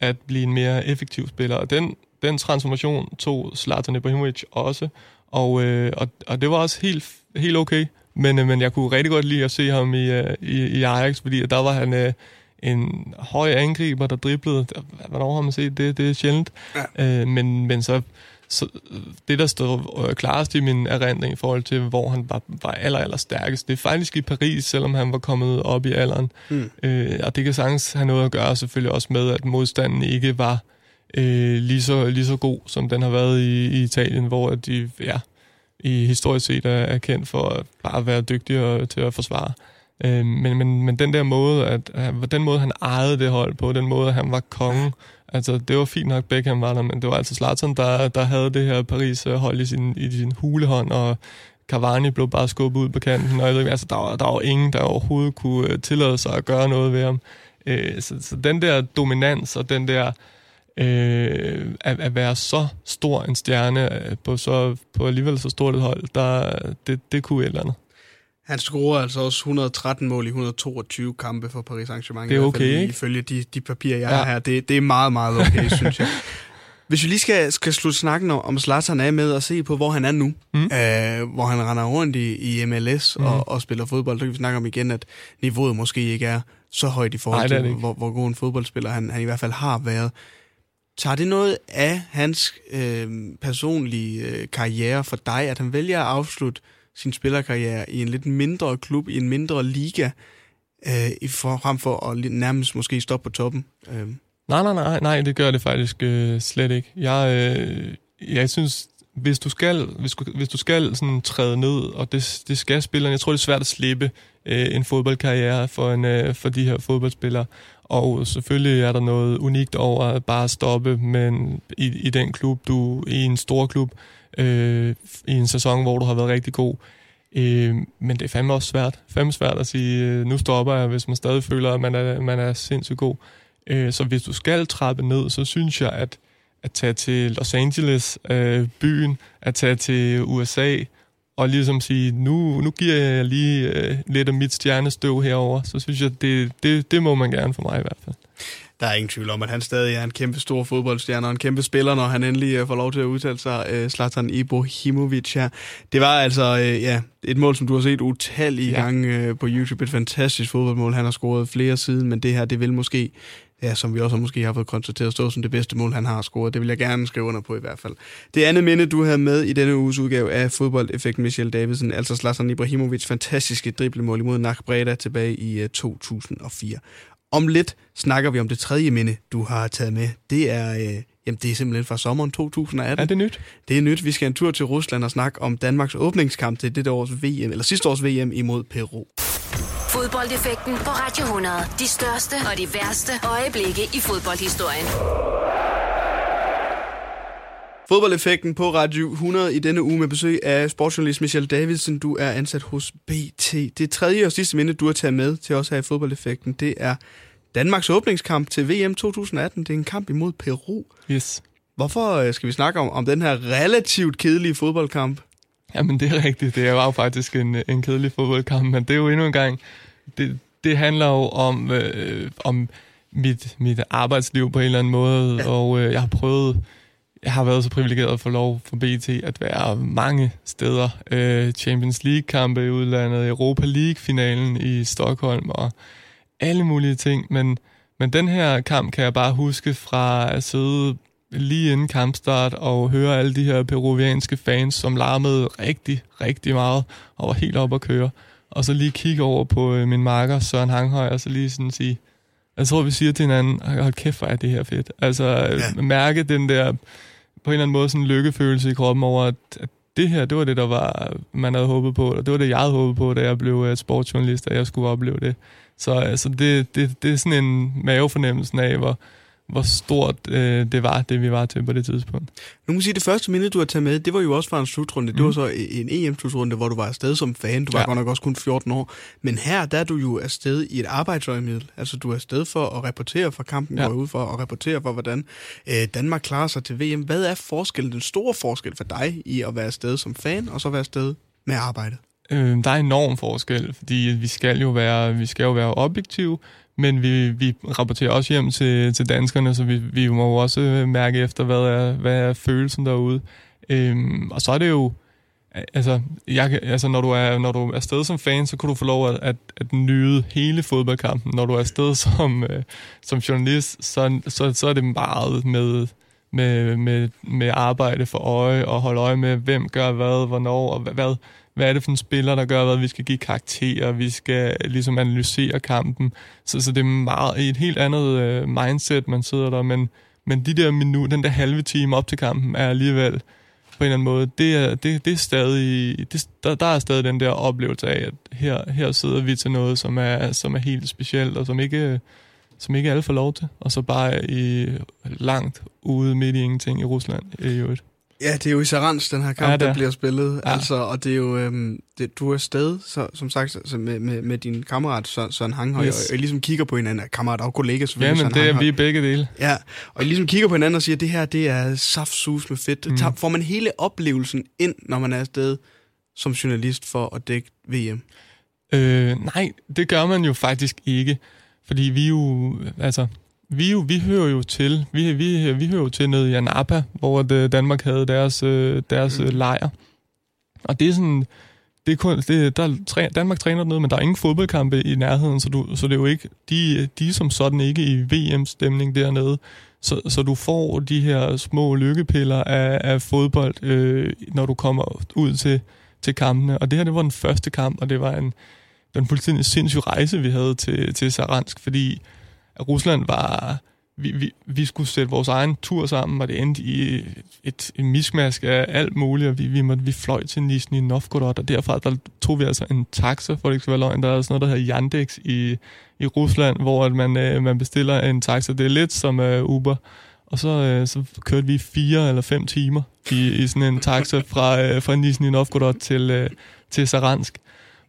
at blive en mere effektiv spiller. Og den, den transformation tog Zlatan Ibrahimovic også, og, øh, og, og det var også helt, helt okay. Men, øh, men jeg kunne rigtig godt lide at se ham i, øh, i, i Ajax, fordi der var han øh, en høj angriber, der driblede. Hvornår har man set det? Det er sjældent. Ja. Øh, men, men så, så det, der stod øh, klarest i min erindring i forhold til, hvor han var, var aller, aller stærkest, det er faktisk i Paris, selvom han var kommet op i alderen. Mm. Øh, og det kan sagtens have noget at gøre selvfølgelig også med, at modstanden ikke var øh, lige, så, lige så god, som den har været i, i Italien, hvor de ja, i historisk set er, er kendt for at bare være dygtige og, til at forsvare. Øh, men, men, men den der måde, at, at den måde, han ejede det hold på, den måde, han var konge, altså det var fint nok, Beckham var der, men det var altså Slatern, der, der havde det her Paris-hold i sin, i sin hulehånd, og Cavani blev bare skubbet ud på kanten, og jeg ved, ikke, altså, der, var, der var ingen, der overhovedet kunne øh, tillade sig at gøre noget ved ham. Øh, så, så den der dominans og den der øh, at, at være så stor en stjerne øh, på, så, på alligevel så stort et hold, der, det, det kunne et eller andet. Han scorer altså også 113 mål i 122 kampe for Paris Saint-Germain. Det er fald okay, i- ikke? Ifølge de, de papirer, jeg Ja. har her. Det, det er meget, meget okay, (laughs) synes jeg. Hvis vi lige skal, skal slutte snakken om, Zlatan af med at se på, hvor han er nu, mm. øh, hvor han render rundt i, i MLS mm. og, og spiller fodbold, så kan vi snakke om igen, at niveauet måske ikke er så højt i forhold til, hvor, hvor god en fodboldspiller han, han i hvert fald har været. Tager det noget af hans øh, personlige øh, karriere for dig, at han vælger at afslutte sin spillerkarriere i en lidt mindre klub, i en mindre liga, øh, i for, frem for at nærmest måske stoppe på toppen? Øh. Nej, nej, nej, nej, det gør det faktisk øh, slet ikke. Jeg, øh, jeg synes, hvis du skal, hvis, du- hvis du skal sådan træde ned, og det, det skal spillerne, jeg tror, det er svært at slippe øh, en fodboldkarriere for, en, øh, for de her fodboldspillere. Og selvfølgelig er der noget unikt over at bare stoppe men i, i den klub, du i en stor klub, øh, i en sæson, hvor du har været rigtig god. Øh, men det er fandme også svært. Fandme svært at sige, øh, nu stopper jeg, hvis man stadig føler, at man er, man er sindssygt god. Øh, så hvis du skal trappe ned, så synes jeg, at at tage til Los Angeles, øh, byen, at tage til USA, og ligesom sige, nu, nu giver jeg lige øh, lidt af mit stjernestøv herover, så synes jeg, det, det, det må man gerne for mig i hvert fald. Der er ingen tvivl om, at han stadig er en kæmpe stor fodboldstjerne og en kæmpe spiller, når han endelig øh, får lov til at udtale sig, uh, Zlatan Ibrahimovic her. Det var altså uh, ja, et mål, som du har set utallige ja. gange på YouTube. Et fantastisk fodboldmål. Han har scoret flere siden, men det her, det vil måske ja, som vi også måske har fået konstateret, stå som det bedste mål, han har scoret. Det vil jeg gerne skrive under på i hvert fald. Det andet minde, du havde med i denne uges udgave af fodboldeffekten Michel Davidsen, altså Zlatan Ibrahimovic fantastiske driblemål imod NAC Breda tilbage i 2004. Om lidt snakker vi om det tredje minde, du har taget med. Det er, øh, jamen, det er simpelthen fra sommeren 2018. Er det nyt? Det er nyt. Vi skal en tur til Rusland og snakke om Danmarks åbningskamp til dette års VM, eller sidste års VM imod Peru. Fodboldeffekten på Radio 100. De største og de værste øjeblikke i fodboldhistorien. Fodboldeffekten på Radio 100 i denne uge med besøg af sportsjournalist Michel Davidsen. Du er ansat hos BT. Det tredje og sidste minde, du har taget med til os her i Fodboldeffekten, det er Danmarks åbningskamp til VM 2018. Det er en kamp imod Peru. Yes. Hvorfor øh, skal vi snakke om, om den her relativt kedelige fodboldkamp? Jamen, det er rigtigt. Det er jo faktisk en, en kedelig fodboldkamp, men det er jo endnu en gang... Det, det handler jo om, øh, om mit, mit arbejdsliv på en eller anden måde, ja. og øh, jeg har prøvet jeg har været så privilegeret at få lov for BT at være mange steder. Øh, Champions League-kampe i udlandet, Europa League-finalen i Stockholm og alle mulige ting. Men, men den her kamp kan jeg bare huske fra at sidde lige inden kampstart og høre alle de her peruvianske fans, som larmede rigtig, rigtig meget og var helt op at køre. Og så lige kigge over på øh, min marker, Søren Hanghøj, og så lige sådan sige, jeg tror, vi siger til hinanden, hold kæft, hvor er det her fedt. Altså, ja. mærke den der på en eller anden måde sådan en lykkefølelse i kroppen over, at, at det her, det var det, der var, man havde håbet på, og det var det, jeg havde håbet på, da jeg blev uh, sportsjournalist, at jeg skulle opleve det. Så altså, det, det, det er sådan en mavefornemmelse af, hvor, hvor stort øh, det var, det vi var til på det tidspunkt. Nu må sige, det første minde, du har taget med, det var jo også fra en slutrunde. Mm. Det var mhm. så en EM-slutrunde, hvor du var afsted som fan. Du var ja. godt nok også kun 14 år. Men her, der er du jo afsted i et arbejdsøjemiddel. Altså, du er afsted for at rapportere fra kampen, ja. går ud for at rapportere for, hvordan øh, Danmark klarer sig til VM. Hvad er forskellen, den store forskel for dig i at være afsted som fan, og så være afsted med arbejde? Øh, der er enorm forskel, fordi vi skal jo være, vi skal jo være objektive, men vi, vi rapporterer også hjem til, til danskerne, så vi, vi må jo også øh, mærke efter, hvad er, hvad er følelsen derude. Øhm, og så er det jo, altså, jeg, altså når, du er, når du er afsted som fan, så kan du få lov at, at, at nyde hele fodboldkampen. Når du er afsted som, øh, som journalist, så, så, så er det meget med, med, med, med arbejde for øje, og holde øje med, hvem gør hvad, hvornår, og hvad, hvad er det for en spiller, der gør hvad, vi skal give karakterer, vi skal ligesom analysere kampen. Så, så det er meget et helt andet øh, mindset, man sidder der, men, men de der minut, den der halve time op til kampen, er alligevel på en eller anden måde, det er, det, det er stadig, det, der, der er stadig den der oplevelse af, at her, her sidder vi til noget, som er, som er helt specielt, og som ikke, som ikke alle får lov til, og så bare i langt ude midt i ingenting i Rusland i øvrigt. Ja, det er jo i Sarans, den her kamp, ja, der bliver spillet. Ja. Altså, og det er jo, øhm, det, du er afsted, så, som sagt, så med, med, med din kammerat Søren Hanghøj, yes. og, og I ligesom kigger på hinanden, kammerat og kollega selvfølgelig. Ja, men det er vi begge dele. Ja, og I ligesom kigger på hinanden og siger, det her, det er saftsus med fedt. Mm. Får man hele oplevelsen ind, når man er afsted som journalist for at dække VM? Øh, nej, det gør man jo faktisk ikke. Fordi vi jo, altså, vi, jo, vi hører jo til, vi, vi, vi hører jo til nede i Anapa, hvor det, Danmark havde deres, øh, deres mm. lejr. Og det er sådan, det er kun, det, der, Danmark træner noget, men der er ingen fodboldkampe i nærheden, så, du, så det er jo ikke, de, de er som sådan ikke i VM-stemning dernede. Så, så du får de her små lykkepiller af, af fodbold, øh, når du kommer ud til, til kampene. Og det her, det var den første kamp, og det var en, den fuldstændig sindssyg rejse, vi havde til, til Saransk, fordi at Rusland var... Vi, vi, vi skulle sætte vores egen tur sammen, og det endte i et, et mismask af alt muligt, og vi, vi, måtte, vi fløj til Nizhny Novgorod, og derfra der tog vi altså en taxa, for det ikke skal være løgn. Der er sådan noget, der hedder Yandex i, i Rusland, hvor at man, øh, man bestiller en taxa. Det er lidt som øh, Uber. Og så, øh, så kørte vi fire eller fem timer i, i sådan en taxa fra, øh, fra Nizhny Novgorod til, øh, til Saransk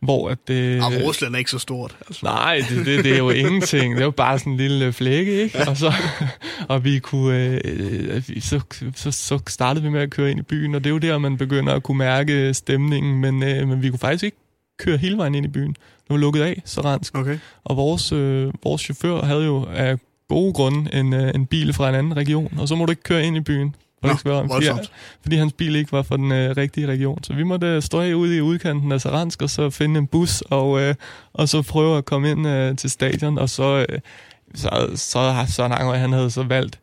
hvor at det... Ja, Rusland er ikke så stort. Altså. Nej, det, det, det er jo (laughs) ingenting. Det er jo bare sådan en lille flække, ikke? Og, så, og vi kunne, øh, så, så, så startede vi med at køre ind i byen, og det er jo der, man begynder at kunne mærke stemningen, men, øh, men vi kunne faktisk ikke køre hele vejen ind i byen. Det var lukket af, så ransk. Okay. Og vores, øh, vores chauffør havde jo af gode grunde en, øh, en bil fra en anden region, og så må du ikke køre ind i byen. Nå, fordi, fordi hans bil ikke var fra den øh, rigtige region. Så vi måtte øh, stå ude i udkanten af Saransk, og så finde en bus, og, øh, og så prøve at komme ind øh, til stadion, og så, øh, så, så Søren Anger, han havde så valgt,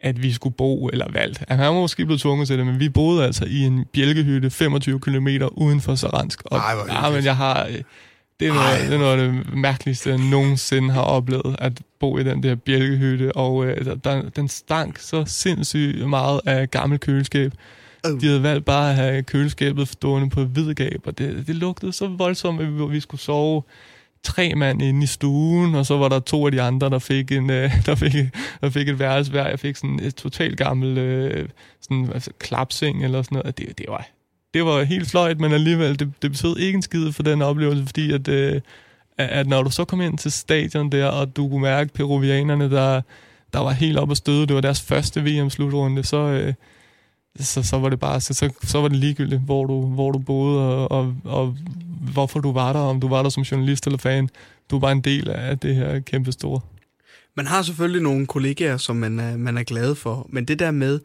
at vi skulle bo, eller valgt. Han var måske blevet tvunget til det, men vi boede altså i en bjælkehytte 25 km uden for Saransk. Og, Ej, ja, men jeg har... Øh, det er, noget, det er noget af det mærkeligste, jeg nogensinde har oplevet, at bo i den der bjælkehytte, og øh, der, den stank så sindssygt meget af gammel køleskab. De havde valgt bare at have køleskabet stående på hvidgab, og det, det lugtede så voldsomt, at vi skulle sove tre mand inde i stuen, og så var der to af de andre, der fik, en, øh, (laughs) der fik, der fik et værelse hver. Jeg fik sådan et totalt gammel øh, sådan, altså, klapseng eller sådan noget. Det, det, var, det var helt fløjt, men alligevel, det, det betød ikke en skid for den oplevelse, fordi at, øh, at når du så kom ind til stadion der, og du kunne mærke peruvianerne, der, der var helt op at støde, det var deres første VM-slutrunde, så, øh, så, så var det bare, så, så, så var det ligegyldigt, hvor du, hvor du boede, og, og, og hvorfor du var der, om du var der som journalist eller fan. Du var en del af det her kæmpe store. Man har selvfølgelig nogle kollegaer, som man er, man er glad for, men det der med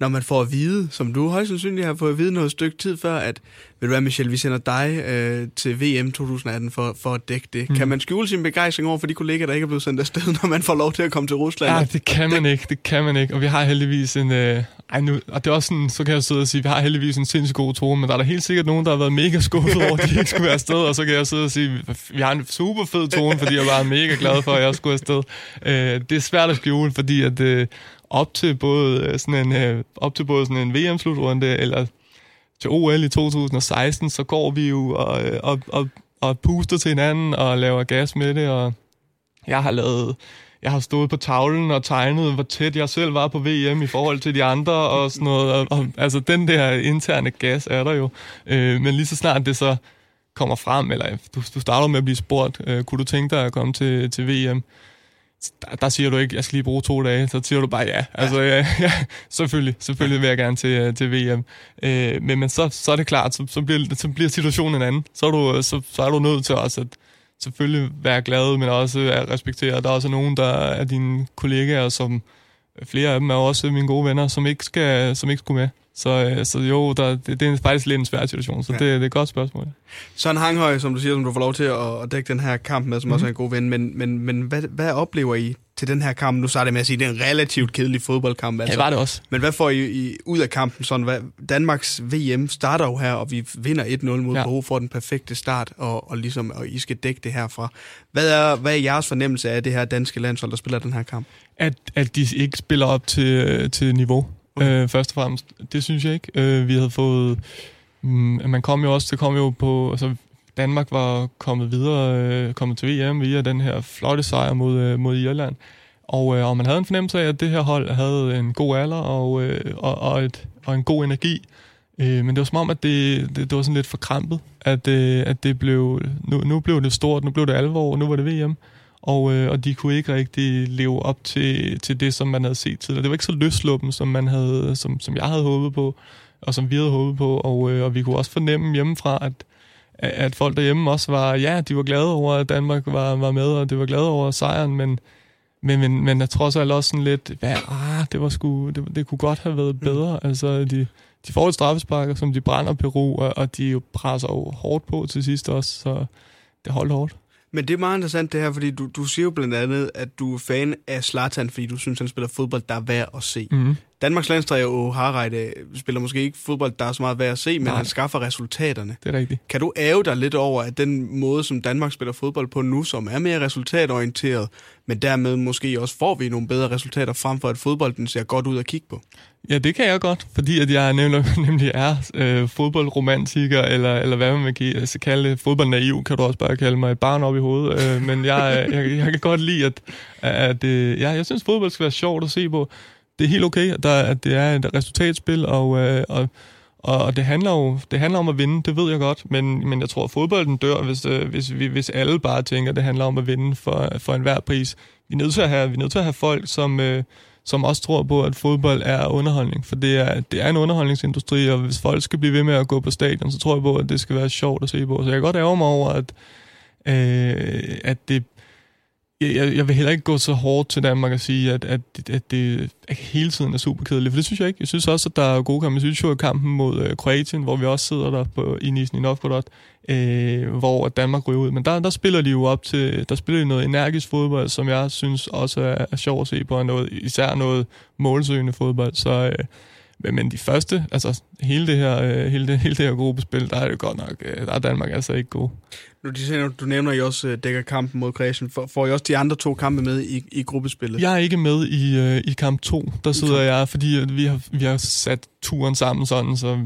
når man får at vide, som du højst sandsynligt har fået at vide noget stykke tid før, at, ved du hvad Michel, vi sender dig øh, til VM 2018 for, for at dække det. Mm. Kan man skjule sin begejstring over for de kollegaer, der ikke er blevet sendt afsted, når man får lov til at komme til Rusland? Ja, det kan man ikke, det kan man ikke. Og vi har heldigvis en... Øh, ej, nu, og det er også sådan, så kan jeg sidde og sige, vi har heldigvis en sindssygt god tone, men der er der helt sikkert nogen, der har været mega skuffet over, at de ikke skulle være afsted, og så kan jeg sidde og sige, vi har en super fed tone, fordi jeg var mega glad for, at jeg skulle afsted. Øh, det er svært at skjule, fordi at, øh, Øh, øh, op til både sådan en, op til både sådan en VM-slutrunde eller til OL i 2016, så går vi jo og, øh, og, og, og puster til hinanden og laver gas med det, og jeg har lavet jeg har stået på tavlen og tegnet, hvor tæt jeg selv var på VM i forhold til de andre og sådan noget. Og, og, altså, den der interne gas er der jo. Øh, men lige så snart det så kommer frem, eller du, du starter med at blive spurgt, øh, kunne du tænke dig at komme til, til VM? Der, der siger du ikke, jeg skal lige bruge to dage, så siger du bare ja. Altså, ja, ja selvfølgelig, selvfølgelig vil jeg gerne til, øh, til VM. Øh, men, men så, så er det klart, så, så, bliver, så bliver situationen en anden. Så er du, så, så er du nødt til også at selvfølgelig være glad, men også at respektere. Der er også nogen, der er dine kollegaer, som flere af dem er også mine gode venner, som ikke, skal, som ikke skulle med. Så, øh, så jo, der, det, det er faktisk lidt en svær situation, så ja. det, det er et godt spørgsmål. Sådan Hanghøj, som du siger, som du får lov til at, at dække den her kamp med, som mm. også er en god ven, men, men, men hvad, hvad oplever I til den her kamp? Nu starter jeg med at sige, at det er en relativt kedelig fodboldkamp. Altså. Ja, det var det også. Men hvad får I, I ud af kampen? Sådan, hvad, Danmarks VM starter jo her, og vi vinder 1-0 mod ja. Peru for den perfekte start, og, og, ligesom, og I skal dække det herfra. Hvad er, hvad er jeres fornemmelse af det her danske landshold, der spiller den her kamp? At, at de ikke spiller op til, til niveau. Okay. Øh, først og fremmest. Det synes jeg ikke. Øh, vi havde fået... Mm, man kom jo også, det kom jo på... Altså, Danmark var kommet videre, øh, kommet til VM via den her flotte sejr mod, øh, mod Irland. Og, øh, og man havde en fornemmelse af, at det her hold havde en god alder og, øh, og, og, et, og en god energi. Øh, men det var som om, at det, det, det var sådan lidt forkrampet, at, øh, at det blev, nu, nu blev det stort, nu blev det alvor, nu var det VM og, øh, og de kunne ikke rigtig leve op til, til det, som man havde set tidligere. Det var ikke så løsluppen, som, man havde, som, som jeg havde håbet på, og som vi havde håbet på, og, øh, og vi kunne også fornemme hjemmefra, at, at folk derhjemme også var, ja, de var glade over, at Danmark var, var med, og det var glade over sejren, men, men, men, men jeg tror så også sådan lidt, hvad, ah, det, var sgu, det, det kunne godt have været mm. bedre. Mm. Altså, de, de får et straffesparker, som de brænder Peru, og, og de jo presser jo hårdt på til sidst også, så det holdt hårdt. Men det er meget interessant det her, fordi du, du siger jo blandt andet, at du er fan af Zlatan, fordi du synes, han spiller fodbold, der er værd at se. Mm. Danmarks landstræner jo Harreide spiller måske ikke fodbold, der er så meget værd at se, men Nej. han skaffer resultaterne. Det er rigtigt. Kan du æve dig lidt over, at den måde, som Danmark spiller fodbold på nu, som er mere resultatorienteret, men dermed måske også får vi nogle bedre resultater, frem for at fodbolden ser godt ud at kigge på? Ja, det kan jeg godt, fordi at jeg nemlig, (laughs) nemlig er øh, fodboldromantiker, eller, eller hvad man vil altså, kalde. Fodboldnaiv kan du også bare kalde mig et barn op i hovedet. Øh, men jeg, jeg, jeg kan godt lide, at, at øh, ja, jeg synes, fodbold skal være sjovt at se på. Det er helt okay, at, der, at det er et resultatspil, og, øh, og, Og det handler jo det handler om at vinde, det ved jeg godt, men, men jeg tror, at fodbolden dør, hvis, øh, hvis, vi, hvis alle bare tænker, at det handler om at vinde for, for enhver pris. Vi er nødt til at have, vi er nødt til at have folk, som, øh, som også tror på, at fodbold er underholdning. For det er, det er en underholdningsindustri, og hvis folk skal blive ved med at gå på stadion, så tror jeg på, at det skal være sjovt at se på. Så jeg kan godt ærge mig over, at, øh, at det jeg, jeg vil heller ikke gå så hårdt til Danmark og sige, at, at, at det hele tiden er super kedeligt, for det synes jeg ikke. Jeg synes også, at der er gode kampe. Jeg synes jo, at kampen mod øh, Kroatien, hvor vi også sidder der på, i Nizhny Novgorod, øh, hvor Danmark ryger ud. Men der, der spiller de jo op til, der spiller de noget energisk fodbold, som jeg synes også er, er sjovt at se på, og noget, især noget målsøgende fodbold. Så, øh, men de første, altså hele det her, øh, hele det, hele det her gruppespil, der er det godt nok, øh, der er Danmark altså ikke god. Nu, de, du nævner jo også øh, dækker kampen mod Kroatien. Får I også de andre to kampe med i, i gruppespillet? Jeg er ikke med i, øh, i kamp 2. Der sidder jeg, fordi vi har, vi har sat turen sammen sådan, så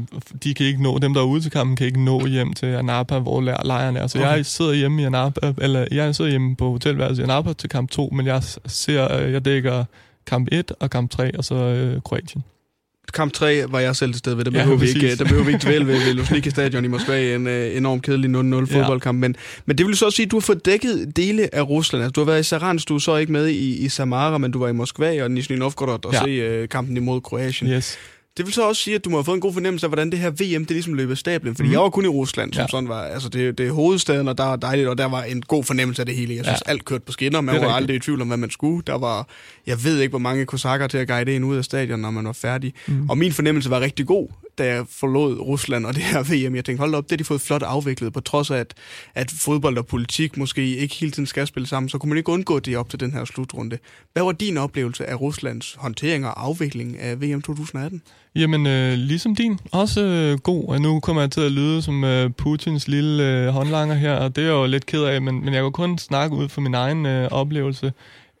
de kan ikke nå, dem der er ude til kampen, kan ikke nå hjem til Anapa, hvor lejren er. Så okay. jeg sidder hjemme i Anapa, eller jeg sidder hjemme på hotelværelset i Anapa til kamp 2, men jeg ser, øh, jeg dækker kamp 1 og kamp 3, og så øh, Kroatien kamp 3 var jeg selv til stede ved. Der behøver, ja, vi, ikke, der behøver vi ikke dvæle ved, ved Luzhniki Stadion i Moskva. En uh, enormt kedelig 0-0 fodboldkamp. Men, men det vil så også sige, at du har fået dækket dele af Rusland. Altså, du har været i Saransk, du er så ikke med i, i Samara, men du var i Moskva og Nizhny Novgorod og ja. se uh, kampen imod Kroatien. Yes. Det vil så også sige, at du må have fået en god fornemmelse af, hvordan det her VM, det ligesom løb af stablen. Fordi mm. jeg var kun i Rusland, som ja. sådan var, altså det, det er hovedstaden, og der var dejligt, og der var en god fornemmelse af det hele. Jeg synes, ja. alt kørte på skinner. Man var rigtigt. aldrig i tvivl om, hvad man skulle. Der var, jeg ved ikke, hvor mange kosakker til at guide en ud af stadion, når man var færdig. Mm. Og min fornemmelse var rigtig god da jeg forlod Rusland og det her VM. Jeg tænkte, hold op, det har de fået flot afviklet, på trods af, at, at fodbold og politik måske ikke hele tiden skal spille sammen, så kunne man ikke undgå det op til den her slutrunde. Hvad var din oplevelse af Ruslands håndtering og afvikling af VM 2018? Jamen, øh, ligesom din. Også øh, god. Og nu kommer jeg til at lyde som øh, Putins lille øh, håndlanger her, og det er jeg jo lidt ked af, men, men jeg kan kun snakke ud fra min egen øh, oplevelse.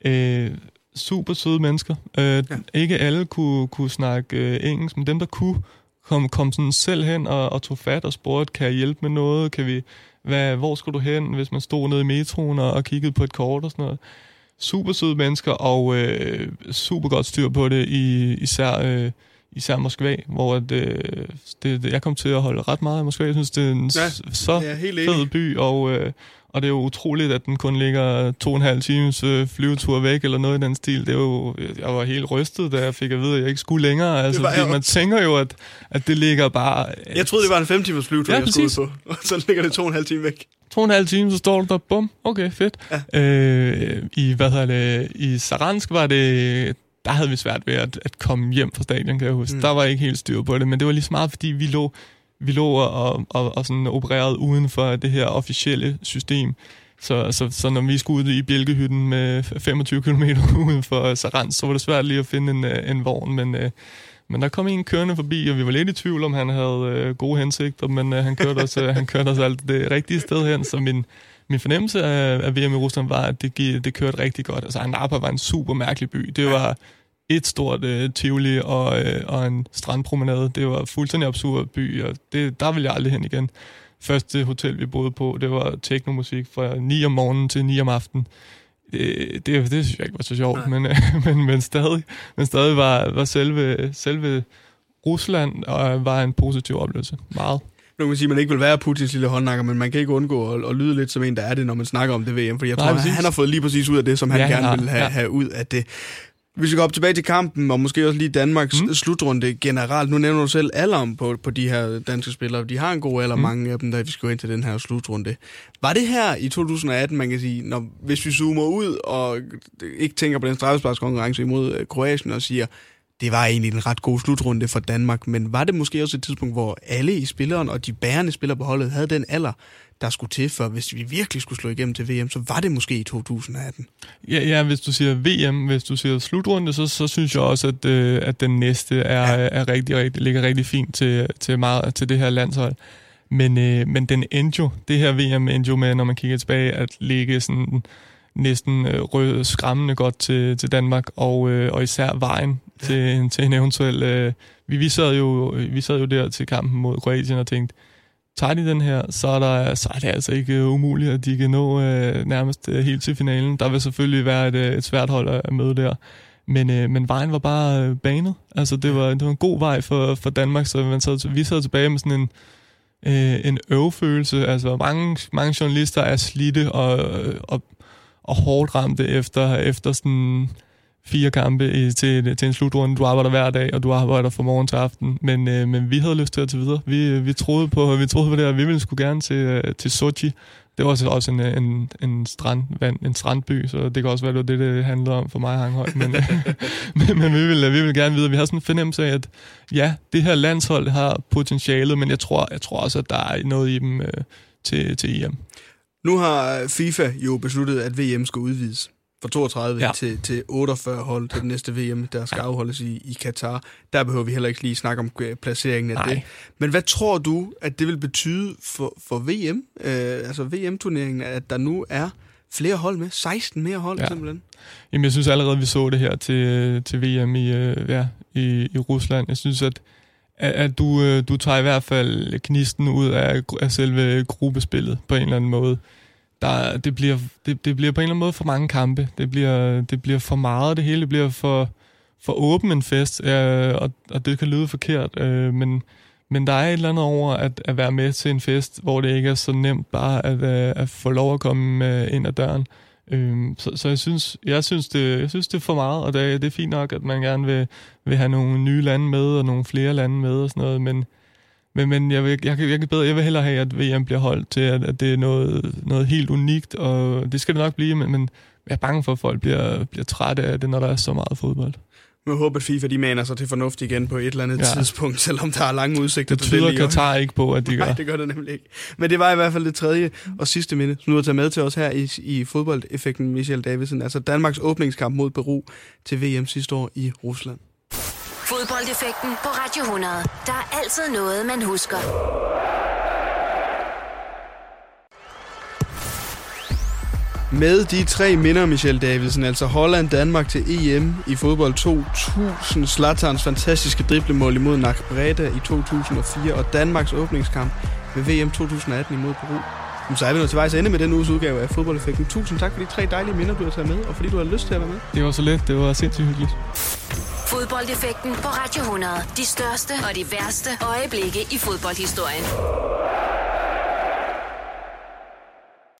Øh, super søde mennesker. Øh, ja. Ikke alle kunne, kunne snakke øh, engelsk, men dem, der kunne, kom, kom sådan selv hen og, og tog fat og spurgte, kan jeg hjælpe med noget? Kan vi, hvad, hvor skulle du hen, hvis man stod nede i metroen og, og kiggede på et kort og sådan noget? Super søde mennesker, og øh, super godt styr på det, i, især, øh, især Moskva, hvor at, øh, det, det, jeg kom til at holde ret meget i Moskva. Jeg synes, det er en ja, så fed by, og... Øh, og det er jo utroligt, at den kun ligger to og en halv times øh, flyvetur væk, eller noget i den stil. Det er jo, jeg var helt rystet, da jeg fik at vide, at jeg ikke skulle længere. Altså, var, man tænker jo, at, at det ligger bare... At, jeg troede, det var en fem timers flyvetur, ja, jeg skulle på. (laughs) Og så ligger det to og en halv time væk. To og en halv time, så står du der, bum, okay, fedt. Ja. Øh, I, hvad hedder det, i Saransk var det, der havde vi svært ved at, at komme hjem fra stadion, kan jeg huske. Mm. Der var ikke helt styr på det, men det var lige så meget, fordi vi lå vi lå og, og, og sådan opererede uden for det her officielle system. Så, så, så når vi skulle ud i bjælkehytten med 25 km (laughs) uden for Sarans, så var det svært lige at finde en, øh, en vogn, men, øh, men der kom en kørende forbi, og vi var lidt i tvivl, om han havde øh, gode hensigter, men han kørte os, han kørte os alt det rigtige sted hen, så min, min fornemmelse af, af VM i Rusland var, at det, det kørte rigtig godt. Altså, Anapa var en super mærkelig by. Det var et stort øh, tivoli og, øh, og en strandpromenade. Det var fuldstændig absurd by, og det, der ville jeg aldrig hen igen. Første hotel, vi boede på, det var teknomusik fra 9 om morgenen til 9 om aftenen. Det, det, det synes jeg ikke var så sjovt, men, øh, (laughs) men, men stadig, men stadig var, var selve, selve Rusland og var en positiv oplevelse. Meget. Nu kan man sige, at man ikke vil være Putins lille håndnakker, men man kan ikke undgå at, at lyde lidt som en, der er det, når man snakker om det VM. Fordi jeg Nej, tror, præcis. han har fået lige præcis ud af det, som han ja, gerne ja, vil have, ja. have ud af det. Vi skal gå op tilbage til kampen, og måske også lige Danmarks mm. slutrunde generelt. Nu nævner du selv alderen på, på de her danske spillere. De har en god alder, mm. mange af dem, der vi skal gå ind til den her slutrunde. Var det her i 2018, man kan sige, når, hvis vi zoomer ud og ikke tænker på den straffesparkskonkurrence imod øh, Kroatien og siger, det var egentlig en ret god slutrunde for Danmark, men var det måske også et tidspunkt, hvor alle i spilleren og de bærende spillere på holdet havde den alder, der skulle til, for hvis vi virkelig skulle slå igennem til VM, så var det måske i 2018. Ja, ja hvis du siger VM, hvis du siger slutrunde, så, så synes jeg også, at, øh, at den næste er, ja. er rigtig, rigtig, ligger rigtig fint til, til, meget, til det her landshold. Men, øh, men den endte jo, det her VM endte jo med, når man kigger tilbage, at ligge sådan næsten øh, rød, skræmmende godt til, til Danmark, og, øh, og især vejen til, til en eventuel... Øh, vi, vi, sad jo, vi sad jo der til kampen mod Kroatien og tænkte, tager de den her, så er, der, så er det altså ikke uh, umuligt, at de kan nå uh, nærmest uh, helt til finalen. Der vil selvfølgelig være et, uh, et svært hold at møde der. Men, øh, men vejen var bare øh, banet. Altså, det var, det var en god vej for, for Danmark, så man sad, vi sad tilbage med sådan en, øh, en øvefølelse. Altså, mange, mange journalister er slidte og, og, og hårdt ramte efter, efter sådan fire kampe i, til, til en slutrunde. Du arbejder hver dag, og du arbejder fra morgen til aften. Men, øh, men vi havde lyst til at tage videre. Vi, øh, vi, troede på, vi troede på det, og vi ville skulle gerne til, øh, til Sochi. Det var også, også en, øh, en, en, strand, en strandby, så det kan også være, det det, det handlede om for mig, Hanghøj. Men, øh, (laughs) men, men vi, vil, vi vil gerne videre. Vi har sådan en fornemmelse af, at ja, det her landshold har potentialet, men jeg tror, jeg tror også, at der er noget i dem øh, til, til EM. Nu har FIFA jo besluttet, at VM skal udvides fra 32 ja. til, til 48 hold til den næste VM, der skal afholdes i, i Katar. Der behøver vi heller ikke lige snakke om øh, placeringen af Nej. det. Men hvad tror du, at det vil betyde for, for VM, øh, altså VM-turneringen, at der nu er flere hold med? 16 mere hold ja. simpelthen? Jamen, jeg synes allerede, vi så det her til, til VM i, øh, ja, i, i Rusland. Jeg synes, at at, at du, øh, du tager i hvert fald knisten ud af, af selve gruppespillet på en eller anden måde der, det, bliver, det, det bliver på en eller anden måde for mange kampe. Det bliver, det bliver for meget, det hele bliver for, for åben en fest, øh, og, og det kan lyde forkert, øh, men, men der er et eller andet over at, at være med til en fest, hvor det ikke er så nemt bare at, at, at få lov at komme øh, ind ad døren. Øh, så, så jeg synes, jeg synes, det, jeg synes, det er for meget, og det, det er fint nok, at man gerne vil, vil have nogle nye lande med, og nogle flere lande med og sådan noget, men men, men jeg, vil, jeg, jeg, kan bedre, jeg vil hellere have, at VM bliver holdt til, at, at det er noget, noget helt unikt, og det skal det nok blive, men, men jeg er bange for, at folk bliver, bliver trætte af det, når der er så meget fodbold. Jeg håber, at FIFA de maner sig til fornuft igen på et eller andet ja. tidspunkt, selvom der er lange udsigter det til det. Det Katar ikke på, at de (laughs) gør. Nej, det gør det nemlig ikke. Men det var i hvert fald det tredje og sidste minde, som du har taget med til os her i, i fodboldeffekten, Michel Davidsen. Altså Danmarks åbningskamp mod Peru til VM sidste år i Rusland. Fodboldeffekten på Radio 100. Der er altid noget, man husker. Med de tre minder, Michel Davidsen, altså Holland, Danmark til EM i fodbold 2000, Slatterns fantastiske driblemål imod Nac Breda i 2004 og Danmarks åbningskamp ved VM 2018 imod Peru. Så er vi nu til vejs ende med den uges udgave af Fodboldeffekten. Tusind tak for de tre dejlige minder, du har taget med, og fordi du har lyst til at være med. Det var så let. Det var sindssygt hyggeligt. Fodboldeffekten på Radio 100. De største og de værste øjeblikke i fodboldhistorien.